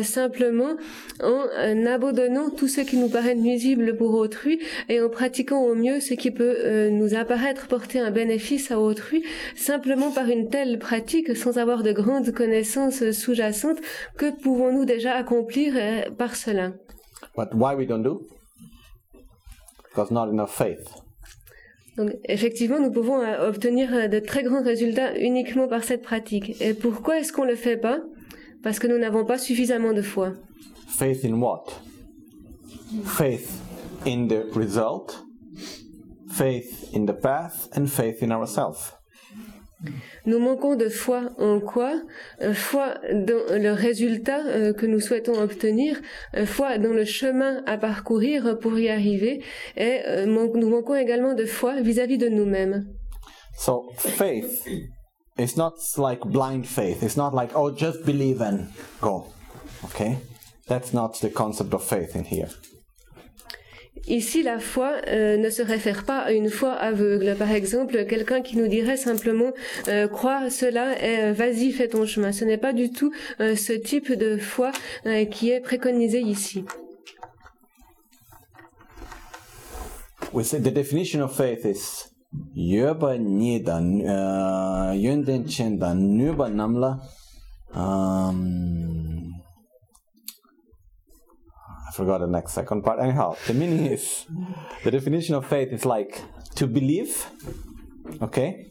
simplement en abandonnant tout ce qui nous paraît nuisible pour autrui et en pratiquant au mieux ce qui peut nous apparaître porter un bénéfice à autrui, simplement par une telle pratique, sans avoir de grandes connaissances sous-jacentes, que pouvons-nous déjà accomplir par cela? But why we don't do? Because not enough faith. Donc, effectivement, nous pouvons euh, obtenir euh, de très grands résultats uniquement par cette pratique. Et pourquoi est-ce qu'on ne le fait pas? Parce que nous n'avons pas suffisamment de foi. Faith in what? Faith in the result, faith in the path, and faith in ourselves. Nous manquons de foi en quoi? Euh, Foi dans le résultat euh, que nous souhaitons obtenir, euh, foi dans le chemin à parcourir pour y arriver, et nous manquons également de foi vis-à-vis de nous-mêmes. So faith is not like blind faith. It's not like oh just believe and go. Okay? That's not the concept of faith in here. Ici, la foi euh, ne se réfère pas à une foi aveugle. Par exemple, quelqu'un qui nous dirait simplement euh, crois cela et euh, vas-y fais ton chemin. Ce n'est pas du tout euh, ce type de foi qui est préconisé ici. Forgot the next second part. Anyhow, the meaning is the definition of faith is like to believe, okay,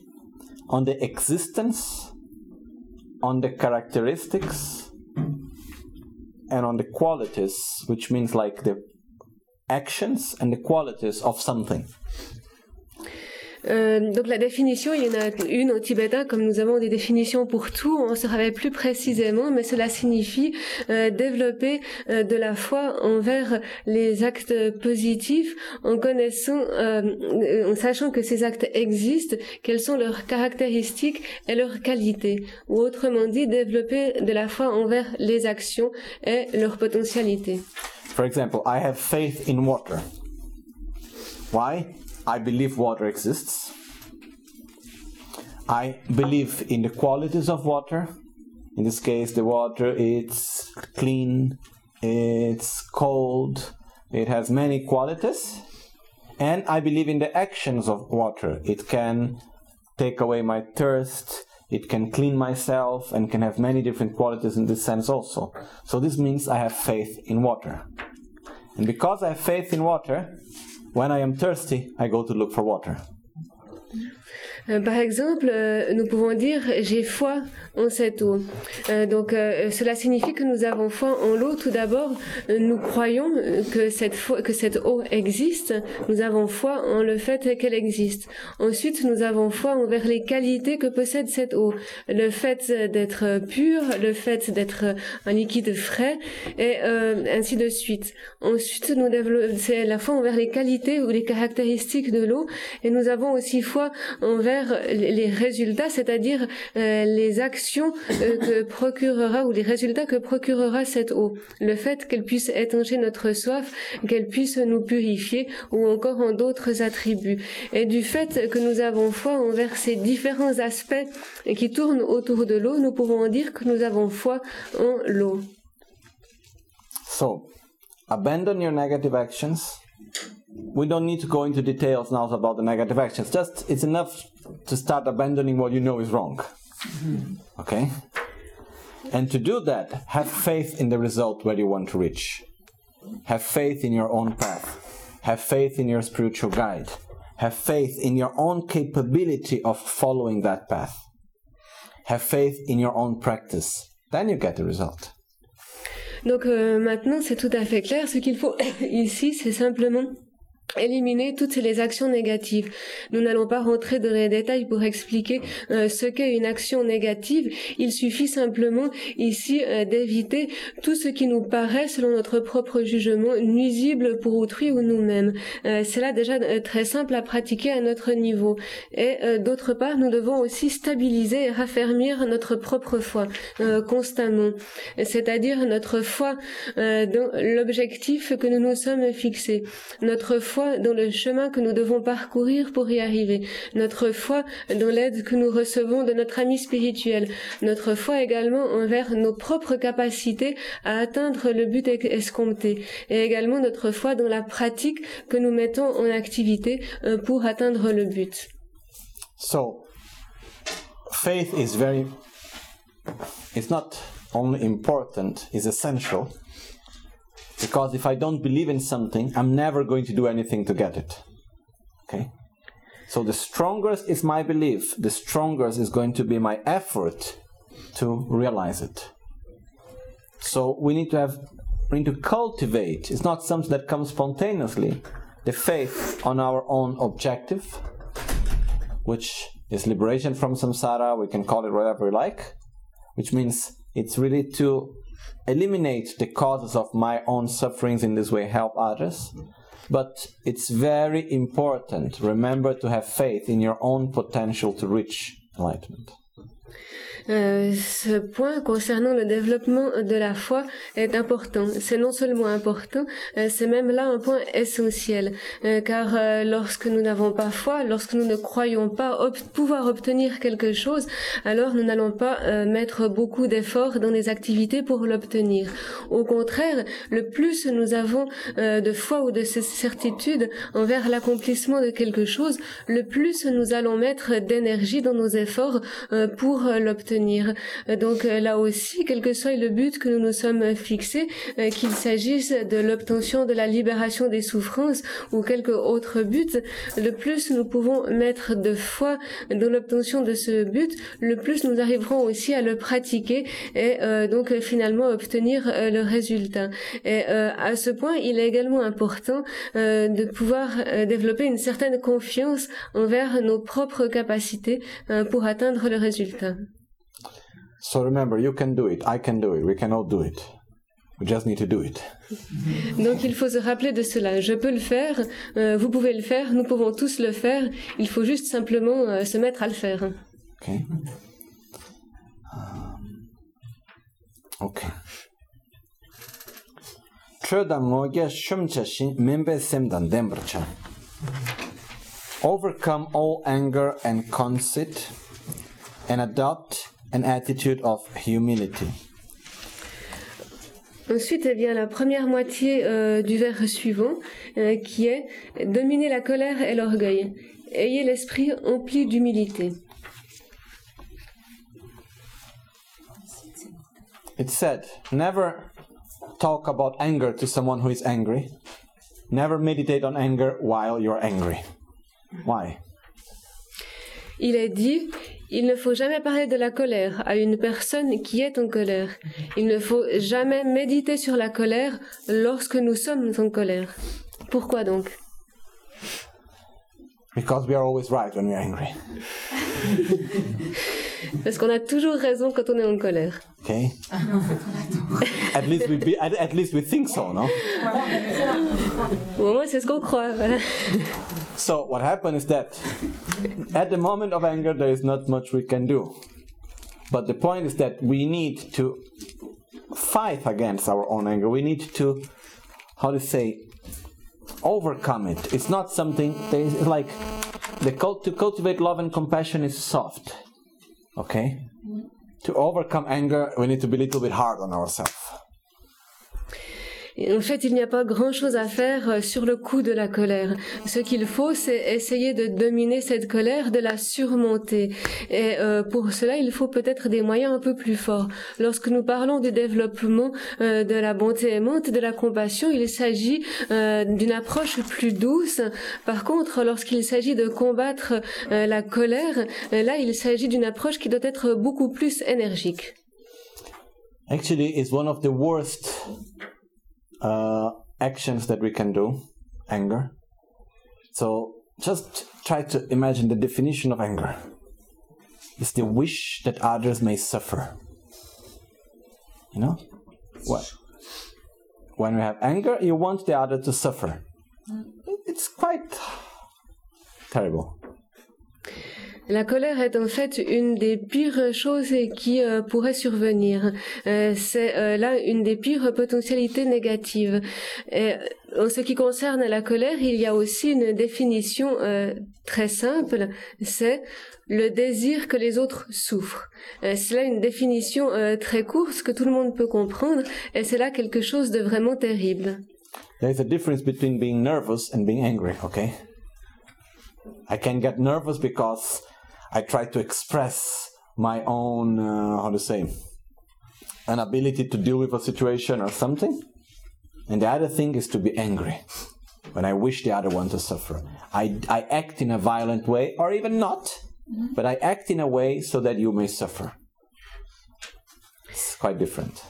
on the existence, on the characteristics, and on the qualities, which means like the actions and the qualities of something. Euh, donc la définition, il y en a une au tibétain, comme nous avons des définitions pour tout, on se révèle plus précisément, mais cela signifie euh, développer euh, de la foi envers les actes positifs en connaissant, en sachant que ces actes existent, quelles sont leurs caractéristiques et leurs qualités, ou autrement dit, développer de la foi envers les actions et leur potentialité. For example, I have faith in water. Why? I believe water exists. I believe in the qualities of water. In this case, the water it's clean, it's cold, it has many qualities. And I believe in the actions of water. It can take away my thirst, it can clean myself, and can have many different qualities in this sense also. So this means I have faith in water. And because I have faith in water, when I am thirsty, I go to look for water. Euh, par exemple, euh, nous pouvons dire j'ai foi en cette eau. Euh, donc cela signifie que nous avons foi en l'eau. Tout d'abord, nous croyons que cette, eau existe. Nous avons foi en le fait qu'elle existe. Ensuite, nous avons foi envers les qualités que possède cette eau. Le fait d'être pur, le fait d'être un liquide frais, et ainsi de suite. Ensuite, nous c'est la foi envers les qualités ou les caractéristiques de l'eau. Et nous avons aussi foi envers les résultats, c'est-à-dire euh, les actions euh, que procurera ou les résultats que procurera cette eau. Le fait qu'elle puisse étancher notre soif, qu'elle puisse nous purifier ou encore en d'autres attributs. Et du fait que nous avons foi envers ces différents aspects qui tournent autour de l'eau, nous pouvons dire que nous avons foi en l'eau. So, abandon your negative actions. We don't need to go into details now about the negative actions. Just it's enough to start abandoning what you know is wrong. Mm-hmm. Okay? And to do that, have faith in the result where you want to reach. Have faith in your own path. Have faith in your spiritual guide. Have faith in your own capability of following that path. Have faith in your own practice. Then you get the result. Donc euh, maintenant, c'est tout à fait clair. Ce qu'il faut ici, c'est simplement éliminer toutes les actions négatives. Nous n'allons pas rentrer dans les détails pour expliquer euh, ce qu'est une action négative. Il suffit simplement ici euh, d'éviter tout ce qui nous paraît, selon notre propre jugement, nuisible pour autrui ou nous-mêmes. Euh, c'est là déjà très simple à pratiquer à notre niveau. Et d'autre part, nous devons aussi stabiliser et raffermir notre propre foi constamment, c'est-à-dire notre foi dans l'objectif que nous nous sommes fixés, notre foi dans le chemin que nous devons parcourir pour y arriver, notre foi dans l'aide que nous recevons de notre ami spirituel, notre foi également envers nos propres capacités à atteindre le but escompté, et également notre foi dans la pratique que nous mettons en activité euh, pour atteindre le but. So, faith is very, it's not only important, it's essential. Because if I don't believe in something, I'm never going to do anything to get it. Okay? So the strongest is my belief, the strongest is going to be my effort to realize it. So we need to have we need to cultivate. It's not something that comes spontaneously. The faith on our own objective, which is liberation from samsara, we can call it whatever we like, which means it's really to eliminate the causes of my own sufferings in this way, help others. But it's very important, remember to have faith in your own potential to reach enlightenment. Euh, ce point concernant le développement de la foi est important. C'est non seulement important, euh, c'est même là un point essentiel. Euh, car lorsque nous n'avons pas foi, lorsque nous ne croyons pas pouvoir obtenir quelque chose, alors nous n'allons pas mettre beaucoup d'efforts dans les activités pour l'obtenir. Au contraire, le plus nous avons de foi ou de certitude envers l'accomplissement de quelque chose, le plus nous allons mettre d'énergie dans nos efforts pour l'obtenir Donc euh, là aussi, quel que soit le but que nous nous sommes fixés, euh, qu'il s'agisse de l'obtention de la libération des souffrances ou quelque autre but, le plus nous pouvons mettre de foi dans l'obtention de ce but, le plus nous arriverons aussi à le pratiquer et euh, donc finalement obtenir euh, le résultat. Et euh, à ce point, il est également important de pouvoir développer une certaine confiance envers nos propres capacités pour atteindre le résultat. So remember, you can do it. I can do it. We can all do it. We just need to do it. Donc il faut se rappeler de cela. Je peux le faire, euh, vous pouvez le faire, nous pouvons tous le faire. Il faut juste simplement euh, se mettre à le faire. Okay. Okay. Dembrcha. Overcome all anger and conceit and adopt an attitude of humility. Ensuite, eh bien, la première moitié euh, du vers suivant, euh, qui est dominer la colère et l'orgueil. Ayez l'esprit empli d'humilité. It said, never talk about anger to someone who is angry. Never meditate on anger while you're angry. Why? Il est dit, il ne faut jamais parler de la colère à une personne qui est en colère. Il ne faut jamais méditer sur la colère lorsque nous sommes en colère. Pourquoi donc? Because we are always right when we're angry. Parce qu'on a toujours raison quand on est en colère. Okay? at least we be, at, at least we think so, no? Ou au moins c'est ce qu'on croit. voilà. So what happened is that at the moment of anger there is not much we can do. But the point is that we need to fight against our own anger. We need to how to say overcome it. It's not something like the cult to cultivate love and compassion is soft. Okay? To overcome anger, we need to be a little bit hard on ourselves. En fait, il n'y a pas grand-chose à faire euh, sur le coup de la colère. Ce qu'il faut, c'est essayer de dominer cette colère, de la surmonter. Et euh, pour cela, il faut peut-être des moyens un peu plus forts. Lorsque nous parlons du développement euh, de la bonté aimante, de la compassion, il s'agit d'une approche plus douce. Par contre, lorsqu'il s'agit de combattre la colère, là, il s'agit d'une approche qui doit être beaucoup plus énergique. Actually, it's one of the worst uh, actions that we can do anger. So just try to imagine the definition of anger it's the wish that others may suffer. You know? What? When we have anger, you want the other to suffer. It's quite terrible. La colère est en fait une des pires choses qui euh, pourraient survenir. Euh, c'est euh, là une des pires potentialités négatives. Et, euh, en ce qui concerne la colère, il y a aussi une définition très simple, c'est le désir que les autres souffrent. C'est là une définition très courte que tout le monde peut comprendre, et c'est là quelque chose de vraiment terrible. There is a difference between being nervous and being angry, okay? I can get nervous because I try to express my own, uh, how to say, an ability to deal with a situation or something. And the other thing is to be angry when I wish the other one to suffer. I, I act in a violent way, or even not, but I act in a way so that you may suffer. It's quite different.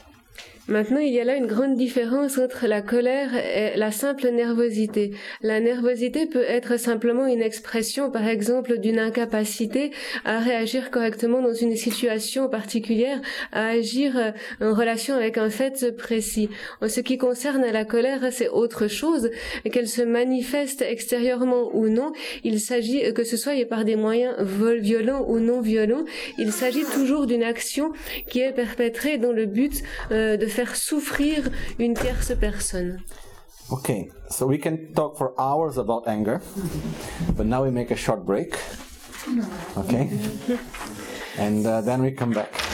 Maintenant, il y a là une grande différence entre la colère et la simple nervosité. La nervosité peut être simplement une expression, par exemple, d'une incapacité à réagir correctement dans une situation particulière, à agir euh, en relation avec un fait précis. En ce qui concerne la colère, c'est autre chose, qu'elle se manifeste extérieurement ou non. Il s'agit, que ce soit par des moyens violents ou non violents, il s'agit toujours d'une action qui est perpétrée dans le but euh, de faire souffrir une tierce personne. Okay, so we can talk for hours about anger, but now we make a short break. Okay? And uh, then we come back.